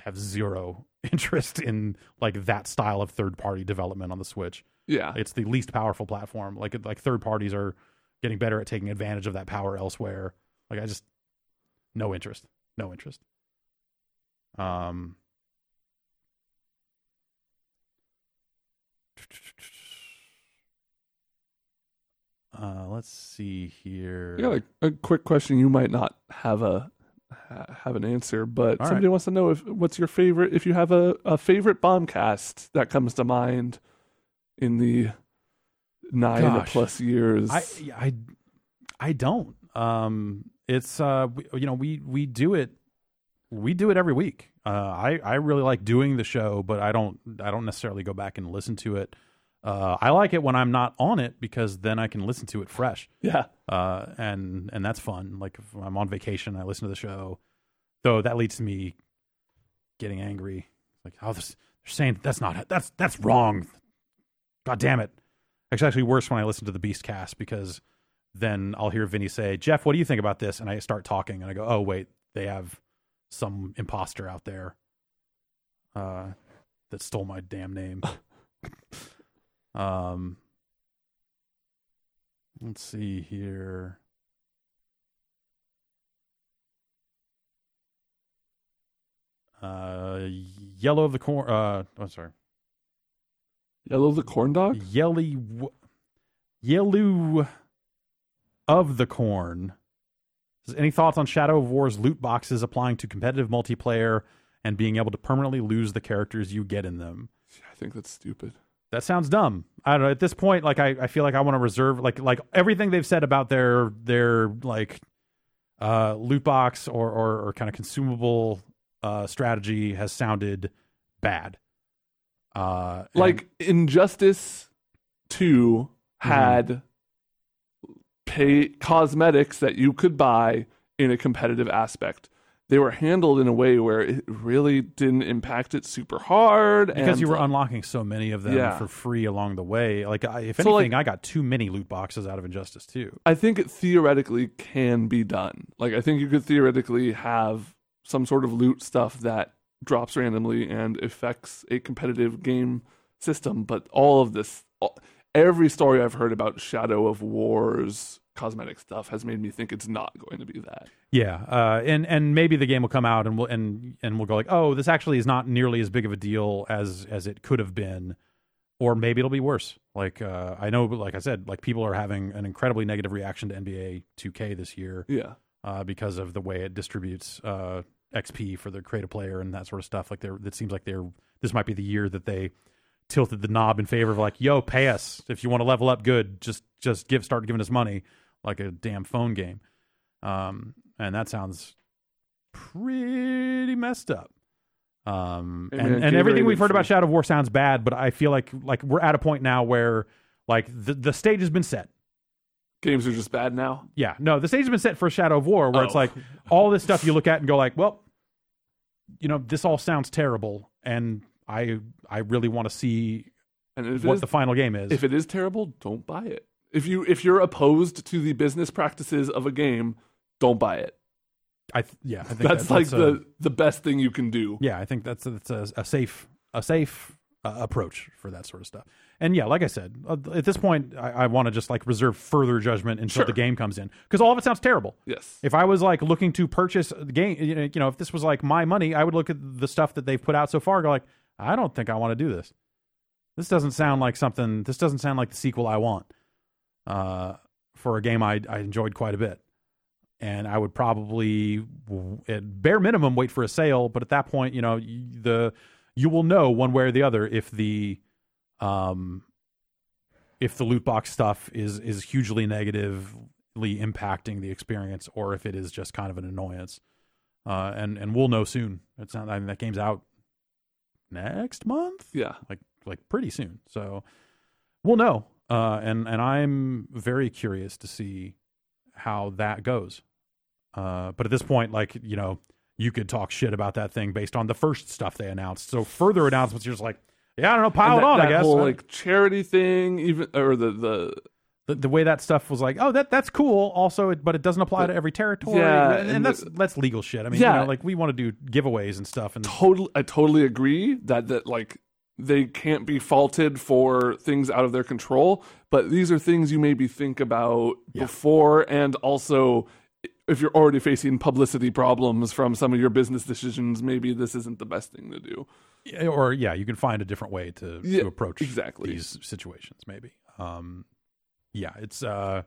A: have zero interest in like that style of third party development on the Switch.
B: Yeah,
A: It's the least powerful platform. Like like third parties are getting better at taking advantage of that power elsewhere. Like I just no interest. No interest. Um Uh, let's see here.
B: I got a, a quick question. You might not have a ha- have an answer, but
A: All
B: somebody wants to know if what's your favorite. If you have a, a favorite bombcast that comes to mind in the nine
A: Gosh.
B: plus years.
A: I I I don't. Um, it's uh, we, you know, we we do it, we do it every week. Uh, I I really like doing the show, but I don't I don't necessarily go back and listen to it. Uh, I like it when I'm not on it because then I can listen to it fresh.
B: yeah,
A: uh, and and that's fun. Like if I'm on vacation, I listen to the show. Though that leads to me getting angry. Like, oh, this, they're saying that's not that's that's wrong. God damn it! It's actually worse when I listen to the Beast Cast because then I'll hear Vinny say, "Jeff, what do you think about this?" And I start talking, and I go, "Oh wait, they have some imposter out there uh, that stole my damn name." um, let's see here. Uh, yellow of the corn. Uh, I'm sorry.
B: Yellow the corn dog.
A: Yelly, w- yellow of the corn. Any thoughts on Shadow of War's loot boxes applying to competitive multiplayer and being able to permanently lose the characters you get in them?
B: I think that's stupid.
A: That sounds dumb. I don't know. At this point, like I, I feel like I want to reserve like like everything they've said about their their like uh loot box or or, or kind of consumable uh strategy has sounded bad. Uh
B: Like Injustice Two
A: Mm-hmm.
B: had pay cosmetics that you could buy in a competitive aspect. They were handled in a way where it really didn't impact it super hard
A: because
B: and
A: you were unlocking so many of them
B: Yeah.
A: for free along the way. Like I, if
B: So, like-
A: anything, I got too many loot boxes out of Injustice Two.
B: I think it theoretically can be done. Like I think you could theoretically have some sort of loot stuff that drops randomly and affects a competitive game system, but all of this all, every story I've heard about Shadow of War's cosmetic stuff has made me think it's not going to be that.
A: Yeah, uh, and and maybe the game will come out and we'll and and we'll go like, oh, this actually is not nearly as big of a deal as as it could have been, or maybe it'll be worse. Like uh, I know, like I said, like people are having an incredibly negative reaction to NBA 2K this year
B: Yeah.
A: uh, because of the way it distributes uh, XP for the creative player and that sort of stuff. Like they're, it seems like they're this might be the year that they tilted the knob in favor of like, yo, pay us if you want to level up. Good, just just give start giving us money like a damn phone game. Um, and that sounds pretty messed up. Um,
B: Hey,
A: and,
B: man,
A: and everything we've heard about Shadow of War sounds bad, but I feel like like we're at a point now where like the the stage has been set.
B: Games are just bad now.
A: Yeah, no, the stage has been set for Shadow of War, where it's
B: Oh.
A: like all this stuff you look at and go like, well, you know, this all sounds terrible, and I I really want to see what
B: is-
A: the final game is.
B: if it is terrible, don't buy it. If you if you're opposed to the business practices of a game, don't buy it.
A: I th- yeah, I think
B: That's
A: that-
B: like the the best thing you can do.
A: yeah, I think that's that's a, a safe a safe uh, approach for that sort of stuff. And yeah, like I said, uh, at this point, I, I want to just like reserve further judgment until
B: Sure.
A: the game comes in because all of it sounds terrible.
B: Yes.
A: If I was like looking to purchase the game, you know, if this was like my money, I would look at the stuff that they've put out so far. and Go like, I don't think I want to do this. This doesn't sound like something. This doesn't sound like the sequel I want uh, for a game I, I enjoyed quite a bit. And I would probably, at bare minimum, wait for a sale. But at that point, you know, the you will know one way or the other if the um if the loot box stuff is is hugely negatively impacting the experience or if it is just kind of an annoyance. Uh, and and we'll know soon. It's not. I mean, that game's out next month
B: Yeah.
A: like like pretty soon. So we'll know. Uh, and and I'm very curious to see how that goes. Uh, but at this point, like you know, you could talk shit about that thing based on the first stuff they announced. So further announcements, you're just like, yeah, I don't know, pile
B: And
A: it
B: that,
A: on.
B: that
A: I guess
B: whole like charity thing, even or the the
A: the, the way that stuff was like, oh, that that's cool. Also, it, but it doesn't apply to every territory.
B: Yeah,
A: and,
B: and
A: and
B: the-
A: that's that's legal shit. I mean,
B: Yeah.
A: you know, like we want to do giveaways and stuff, and
B: totally I totally agree that that like they can't be faulted for things out of their control, but these are things you maybe think about
A: Yeah.
B: before and also if you're already facing publicity problems from some of your business decisions, maybe this isn't the best thing to do.
A: or yeah, you can find a different way to,
B: Yeah,
A: to approach
B: exactly.
A: these situations. Maybe, um, yeah, it's uh,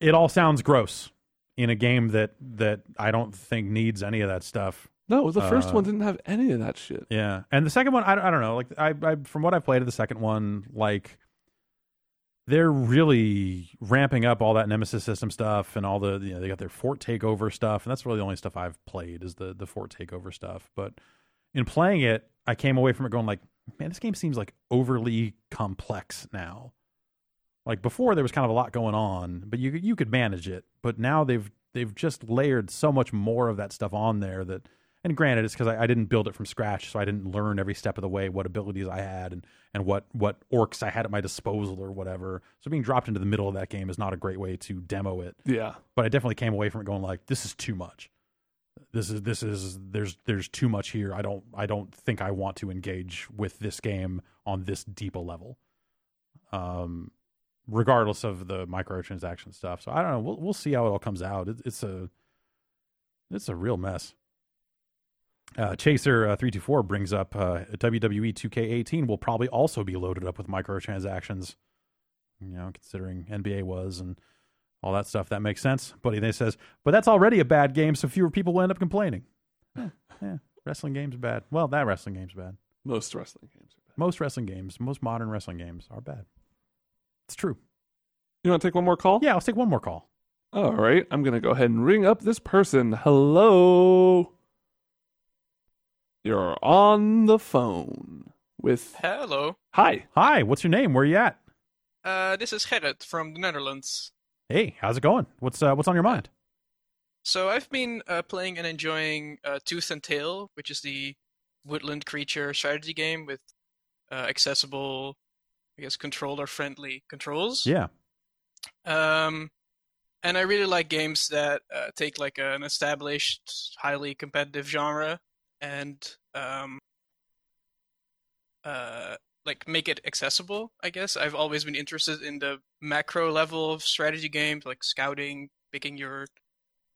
A: it all sounds gross in a game that that I don't think needs any of that stuff.
B: No, the first
A: Uh,
B: one didn't have any of that shit.
A: Yeah, and the second one, I, don't- I don't know. Like I, I, from what I've played of the second one, like they're really ramping up all that Nemesis system stuff and all the you know they got their fort takeover stuff, and that's really the only stuff I've played is the the fort takeover stuff. But in playing it, I came away from it going like, man, this game seems like overly complex now. Like before, there was kind of a lot going on, but you you could manage it. But now they've they've just layered so much more of that stuff on there that and granted it's because I, I didn't build it from scratch so i didn't learn every step of the way what abilities i had and, and what, what orcs i had at my disposal or whatever. So being dropped into the middle of that game is not a great way to demo it.
B: Yeah.
A: but i definitely came away from it going like this is too much. This is this is there's there's too much here. I don't i don't think i want to engage with this game on this deep a level. Um regardless of the microtransaction stuff. So i don't know. We'll, we'll see how it all comes out. It, it's a it's a real mess uh, Chaser uh, three two four brings up uh, WWE two K eighteen will probably also be loaded up with microtransactions. You know, considering NBA was and all that stuff, that makes sense. But he then says, but that's already a bad game, so fewer people will end up complaining. Yeah, yeah, wrestling games bad. Well, that wrestling game's bad.
B: Most wrestling games are bad.
A: Most wrestling games, most modern wrestling games are bad. It's true.
B: You want to take one more call?
A: Yeah, I'll take one more call.
B: All right. I'm going to go ahead and ring up this person. Hello. You're on the phone with.
G: Hello.
B: Hi.
A: Hi, what's your name? Where are you at?
G: Uh, this is Gerrit from the Netherlands.
A: Hey, how's it going? What's uh, what's on your mind?
G: So I've been uh, playing and enjoying uh, Tooth and Tail, which is the woodland creature strategy game with uh, accessible, I guess, controller-friendly controls.
A: Yeah.
G: Um, and I really like games that uh, take like an established, highly competitive genre and um, uh, like make it accessible. I guess I've always been interested in the macro level of strategy games, like scouting, picking your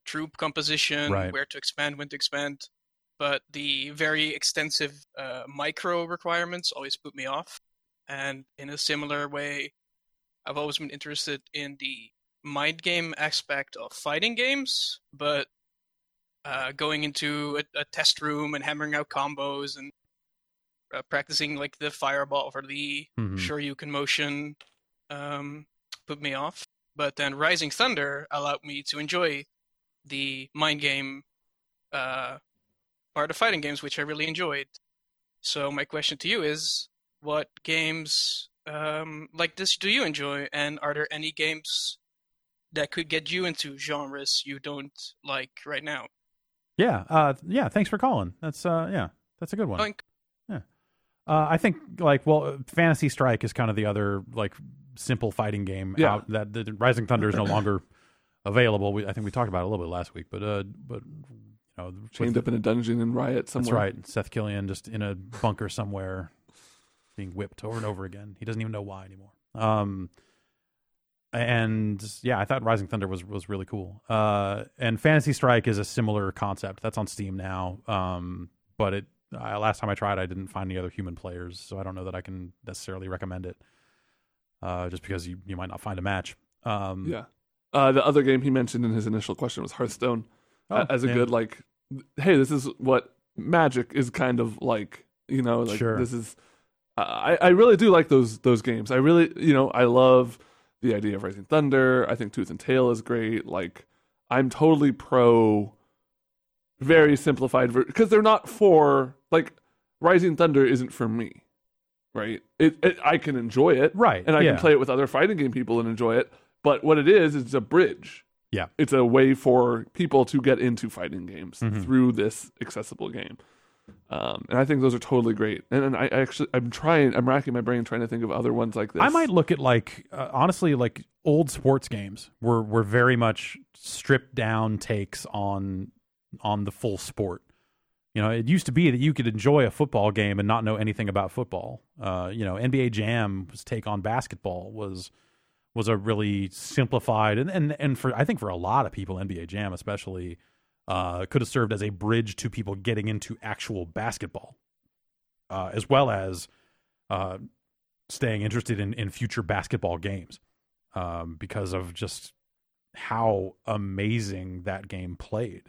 G: troop composition,
A: Right.
G: where to expand, when to expand. But the very extensive uh, micro requirements always put me off. And in a similar way, I've always been interested in the mind game aspect of fighting games, but uh, going into a, a test room and hammering out combos and uh, practicing like the fireball or the
A: Mhm.
G: Shoryuken motion um, put me off. But then Rising Thunder allowed me to enjoy the mind game uh, part of fighting games, which I really enjoyed. So my question to you is, what games um, like this do you enjoy, and are there any games that could get you into genres you don't like right now?
A: Yeah. Uh, yeah. Thanks for calling. That's uh, yeah, that's a good one.
G: Oink.
A: Uh, I think like well, uh, Fantasy Strike is kind of the other like simple fighting game
B: Yeah.
A: out that the Rising Thunder is no longer available. We, I think we talked about it a little bit last week, but uh, but you know, with-
B: Chained up in a dungeon in Riot somewhere.
A: that's right. Seth Killian just in a bunker somewhere, being whipped over and over again. He doesn't even know why anymore. Um, and yeah, I thought Rising Thunder was was really cool. Uh, and Fantasy Strike is a similar concept. That's on Steam now. Um, but it uh, last time I tried, I didn't find any other human players, so I don't know that I can necessarily recommend it. Uh, just because you you might not find a match. Um,
B: Yeah. Uh, the other game he mentioned in his initial question was Hearthstone
A: Oh,
B: as a
A: yeah.
B: good like, hey, this is what Magic is kind of like. You know, like
A: Sure.
B: this is. I I really do like those those games. I really you know I love the idea of Rising Thunder. I think Tooth and Tail is great. Like I'm totally pro. Very simplified because they're not for like Rising Thunder isn't for me, right? It, it I can enjoy it,
A: Right,
B: and I
A: yeah.
B: can play it with other fighting game people and enjoy it. But what it is, is a bridge.
A: Yeah.
B: It's a way for people to get into fighting games
A: Mhm.
B: through this accessible game. Um, and I think those are totally great. And, and I actually, I'm trying, I'm racking my brain trying to think of other ones like this.
A: I might look at like uh, honestly like old sports games were were very much stripped down takes on on the full sport. You know, it used to be that you could enjoy a football game and not know anything about football. Uh, you know, NBA Jam's take on basketball was was a really simplified and and and for I think for a lot of people, NBA Jam especially uh, could have served as a bridge to people getting into actual basketball, uh, as well as uh, staying interested in, in future basketball games um, because of just how amazing that game played.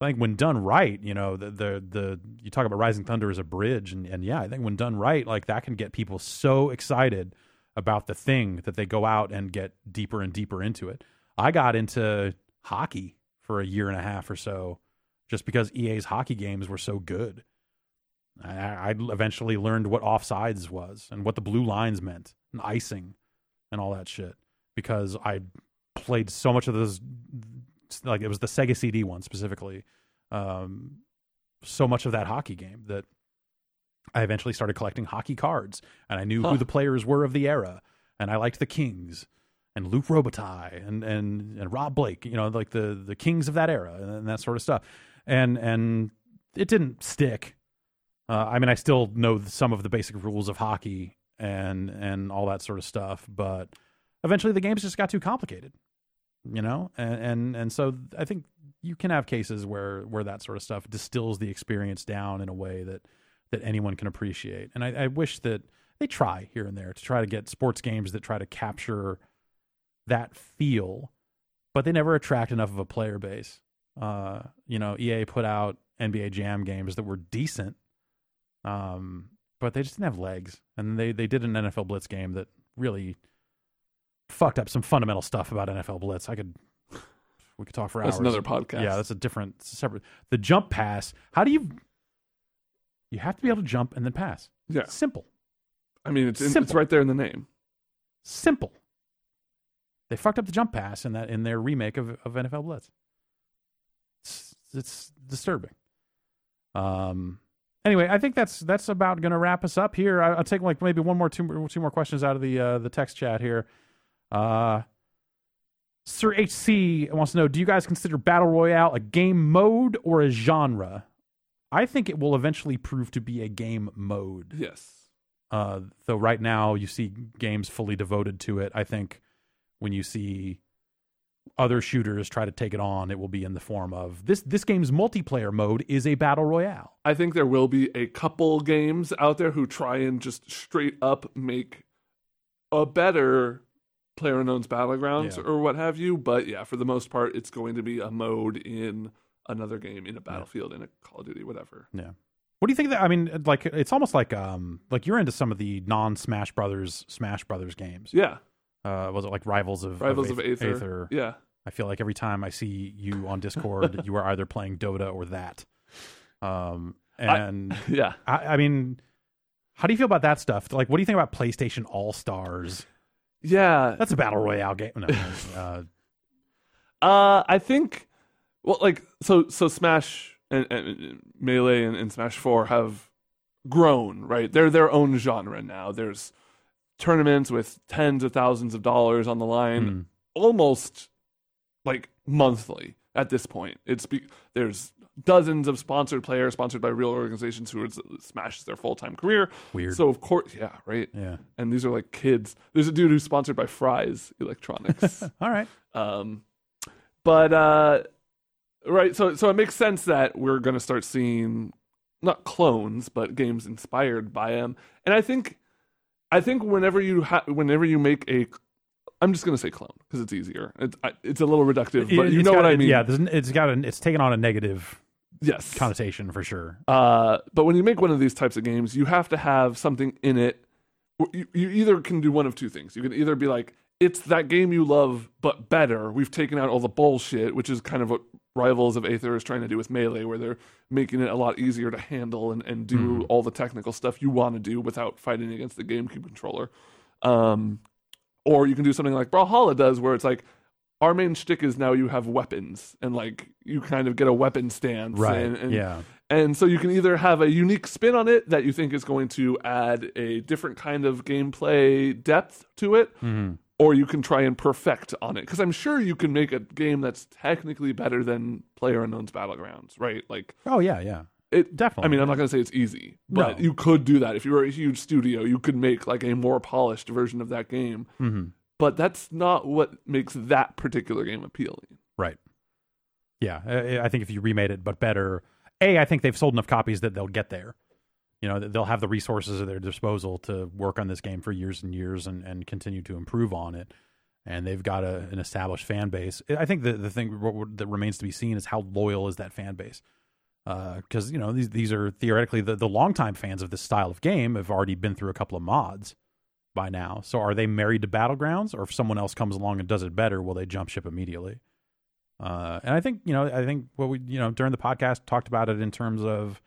A: I think when done right, you know, the the, the you talk about Rising Thunder as a bridge, and, and yeah, I think when done right, like that can get people so excited about the thing that they go out and get deeper and deeper into it. I got into hockey for a year and a half or so, just because EA's hockey games were so good. I, I eventually learned what offsides was and what the blue lines meant, and icing, and all that shit, because I played so much of those. Like it was the Sega CD one specifically, um, so much of that hockey game that I eventually started collecting hockey cards, and I knew
B: Huh.
A: who the players were of the era, and I liked the Kings and Luc Robitaille and and and Rob Blake, you know, like the the kings of that era and that sort of stuff, and and it didn't stick. Uh, I mean, I still know some of the basic rules of hockey and and all that sort of stuff, but eventually the games just got too complicated, you know, and and and so I think you can have cases where where that sort of stuff distills the experience down in a way that that anyone can appreciate, and I, I wish that they try here and there to try to get sports games that try to capture that feel, but they never attract enough of a player base. Uh, you know, EA put out NBA Jam games that were decent, um, but they just didn't have legs. And they they did an NFL Blitz game that really fucked up some fundamental stuff about NFL Blitz. I could we could talk for
B: That's
A: hours.
B: another podcast.
A: Yeah, that's a different separate. The jump pass. How do you? You have to be able to jump and then pass.
B: Yeah.
A: Simple.
B: I mean, it's in, it's right there in the name.
A: Simple. They fucked up the jump pass in that in their remake of, of NFL Blitz. It's, it's disturbing. Um. Anyway, I think that's that's about going to wrap us up here. I, I'll take like maybe one more two more- two more questions out of the uh, the text chat here. Uh, Sir HC wants to know: Do you guys consider battle royale a game mode or a genre? I think it will eventually prove to be a game mode.
B: Yes.
A: Uh, though right now you see games fully devoted to it. I think when you see other shooters try to take it on, it will be in the form of this. This game's multiplayer mode is a battle royale.
B: I think there will be a couple games out there who try and just straight up make a better player unknown's battlegrounds
A: Yeah.
B: or what have you. But yeah, for the most part, it's going to be a mode in another game, in a battlefield, in a Call of Duty, whatever.
A: Yeah. What do you think that? I mean, like it's almost like um like you're into some of the non Smash Brothers Smash Brothers games.
B: Yeah,
A: Uh, was it like Rivals of
B: Rivals of
A: Aether?
B: Aether. Yeah,
A: I feel like every time I see you on Discord, you are either playing Dota or that. Um, and
B: yeah.
A: I, I mean, how do you feel about that stuff? Like, what do you think about PlayStation All Stars?
B: Yeah,
A: That's a battle royale game. No, uh,
B: Uh, I think, well, like so, so Smash and, and Melee and, and Smash Four have grown, right? They're their own genre now. There's tournaments with tens of thousands of dollars on the line,
A: Hmm.
B: almost like monthly at this point. It's be, there's dozens of sponsored players sponsored by real organizations who it's, Smash their full time career.
A: Weird.
B: So of course, yeah, right.
A: yeah.
B: And these are like kids. There's a dude who's sponsored by Fry's Electronics.
A: All right.
B: Um, but uh, right, so so it makes sense that we're going to start seeing not clones, but games inspired by them. And I think, I think whenever you ha- whenever you make a, I'm just going to say clone because it's easier. It's I- it's a little reductive, but you
A: it's
B: know
A: got
B: what I mean.
A: Yeah, it's got a, it's taken on a negative
B: Yes.
A: connotation for sure.
B: Uh, but when you make one of these types of games, you have to have something in it. You, you either can do one of two things. You can either be like, it's that game you love, but better. We've taken out all the bullshit, which is kind of what Rivals of Aether is trying to do with Melee, where they're making it a lot easier to handle and, and do
A: Mhm.
B: all the technical stuff you want to do without fighting against the GameCube controller. Um, or you can do something like Brawlhalla does, where it's like, our main shtick is now you have weapons, and like you kind of get a weapon stance,
A: Right.
B: And, and
A: yeah.
B: and so you can either have a unique spin on it that you think is going to add a different kind of gameplay depth to it,
A: hmm
B: or you can try and perfect on it. Because I'm sure you can make a game that's technically better than Player Unknown's Battlegrounds, right? Like
A: Oh yeah, yeah.
B: it.
A: Definitely.
B: I mean, I'm not going to say it's easy, but
A: No.
B: you could do that if you were a huge studio. You could make like a more polished version of that game,
A: hmm
B: but that's not what makes that particular game appealing.
A: Right. Yeah, I I think if you remade it but better, a I think they've sold enough copies that they'll get there. You know, they'll have the resources at their disposal to work on this game for years and years and, and continue to improve on it. And they've got a, an established fan base. I think the the thing that remains to be seen is how loyal is that fan base. Because you know these these are theoretically the the longtime fans of this style of game have already been through a couple of mods by now. So are they married to Battlegrounds, or if someone else comes along and does it better, will they jump ship immediately? Uh, and I think you know, I think what we you know during the podcast talked about it in terms of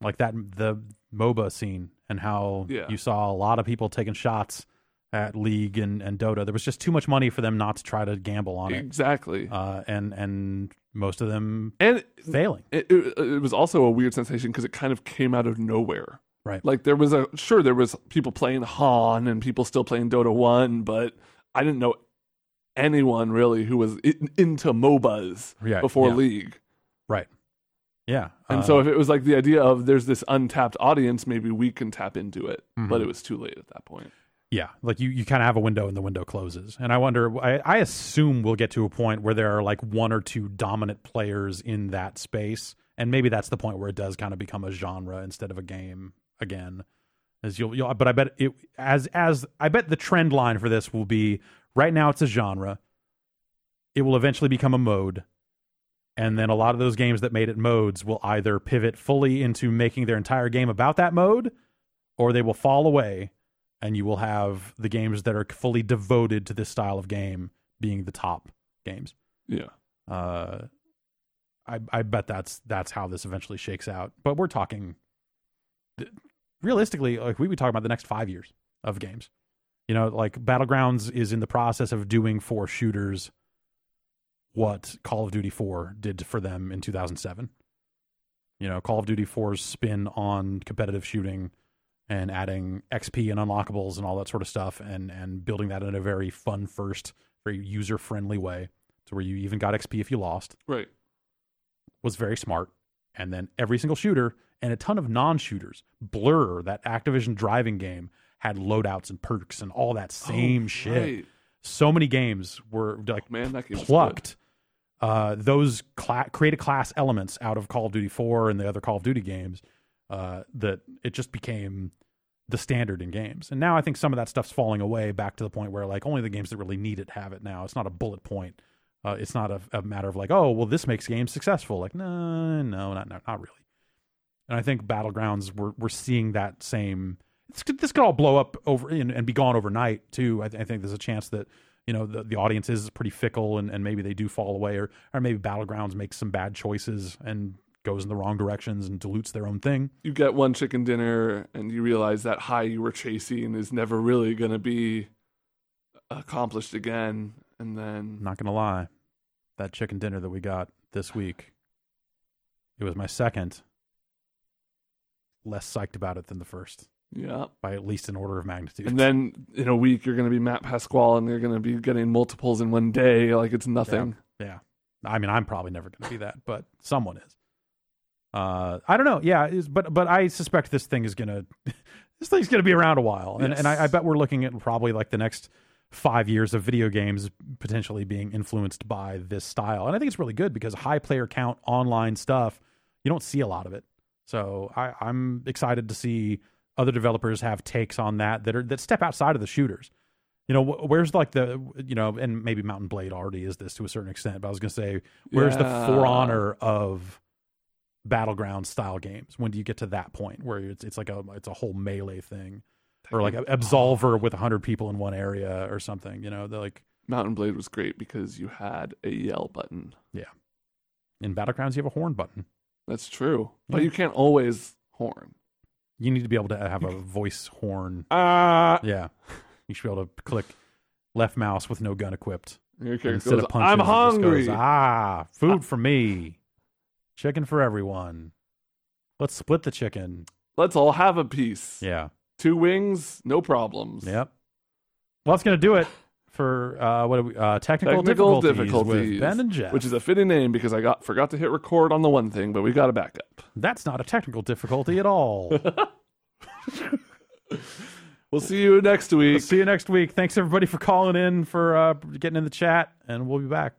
A: like that the MOBA scene and how
B: Yeah.
A: you saw a lot of people taking shots at League and, and Dota. There was just too much money for them not to try to gamble on it,
B: Exactly,
A: uh, and and most of them
B: and
A: failing.
B: it, it, it was also a weird sensation because it kind of came out of nowhere.
A: Right.
B: Like there was a sure there was people playing HoN and people still playing Dota One, but I didn't know anyone really who was in, into MOBAs
A: Yeah,
B: before
A: yeah.
B: League.
A: Yeah,
B: And
A: uh,
B: so if it was like the idea of there's this untapped audience, maybe we can tap into it, but
A: Mhm.
B: it was too late at that point.
A: Yeah, like you, you kind of have a window and the window closes. And I wonder, I, I assume we'll get to a point where there are like one or two dominant players in that space. And maybe that's the point where it does kind of become a genre instead of a game again. As you'll, you'll but I bet it, as, as, I bet the trend line for this will be right now it's a genre. It will eventually become a mode. And then a lot of those games that made it modes will either pivot fully into making their entire game about that mode or they will fall away and you will have the games that are fully devoted to this style of game being the top games.
B: Yeah.
A: Uh, I I bet that's that's how this eventually shakes out. But we're talking realistically, like we would talk about the next five years of games. You know, like Battlegrounds is in the process of doing for shooters what Call of Duty 4 did for them in 2007. You know, Call of Duty 4's spin on competitive shooting and adding XP and unlockables and all that sort of stuff and and building that in a very fun first, very user friendly way to where you even got XP if you lost
B: Right.
A: was very smart. And then every single shooter and a ton of non shooters, Blur, that Activision driving game, had loadouts and perks and all that oh, same
B: Oh,
A: shit.
B: right.
A: So many games were like oh,
B: Man, that game was good.
A: plucked uh, those cla- created class elements out of Call of Duty 4 and the other Call of Duty games uh, that it just became the standard in games. And now I think some of that stuff's falling away back to the point where like only the games that really need it have it now. It's not a bullet point. Uh, it's not a, a matter of like, oh, well, this makes games successful. Like, no, no, not, not, not really. And I think Battlegrounds, we're, we're seeing that same. This could all blow up over and, and be gone overnight too. I, th- I think there's a chance that you know the, the audience is pretty fickle and, and maybe they do fall away or or maybe battlegrounds makes some bad choices and goes in the wrong directions and dilutes their own thing
B: You get one chicken dinner and you realize that high you were chasing is never really going to be accomplished again. And then
A: not gonna lie that chicken dinner that we got this week it was my second less psyched about it than the first
B: Yeah.
A: by at least an order of magnitude
B: And then in a week, you're going to be Matt Pasquale and you're going to be getting multiples in one day. Like it's nothing.
A: yeah i mean i'm probably never gonna be that but someone is Uh, I don't know. Yeah, but but I suspect this thing is gonna this thing's gonna be around a while, and and I, I bet we're looking at probably like the next five years of video games potentially being influenced by this style, and I think it's really good because high player count online stuff you don't see a lot of it. So I, I'm excited to see other developers have takes on that that are that step outside of the shooters. You know, wh- where's like the you know, and maybe Mount & Blade already is this to a certain extent, but I was gonna say, where's the
B: Yeah.
A: For Honor of battleground style games? When do you get to that point where it's it's like a it's a whole melee thing, or like a Absolver with hundred people in one area or something? You know, they're like
B: Mount & Blade was great because you had a yell button.
A: Yeah, in battlegrounds you have a horn button.
B: That's true, but you can't always horn.
A: You need to be able to have a voice horn.
B: Ah,
A: Yeah, you should be able to click left mouse with no gun equipped.
B: character
A: Instead
B: goes,
A: of punches,
B: "I'm hungry."
A: goes, ah, food for me. Chicken for everyone. Let's split the chicken.
B: Let's all have a piece.
A: Yeah.
B: Two wings, no problems.
A: Yep. Well, that's going to do it for uh, what are we, uh, technical,
B: Technical
A: difficulties,
B: difficulties,
A: with Ben and Jeff.
B: Which is a fitting name because I got forgot to hit record on the one thing, but we got a backup.
A: That's not a technical difficulty at all.
B: We'll see you next week.
A: we'll see you next week. Thanks everybody for calling in, for uh, getting in the chat, and we'll be back.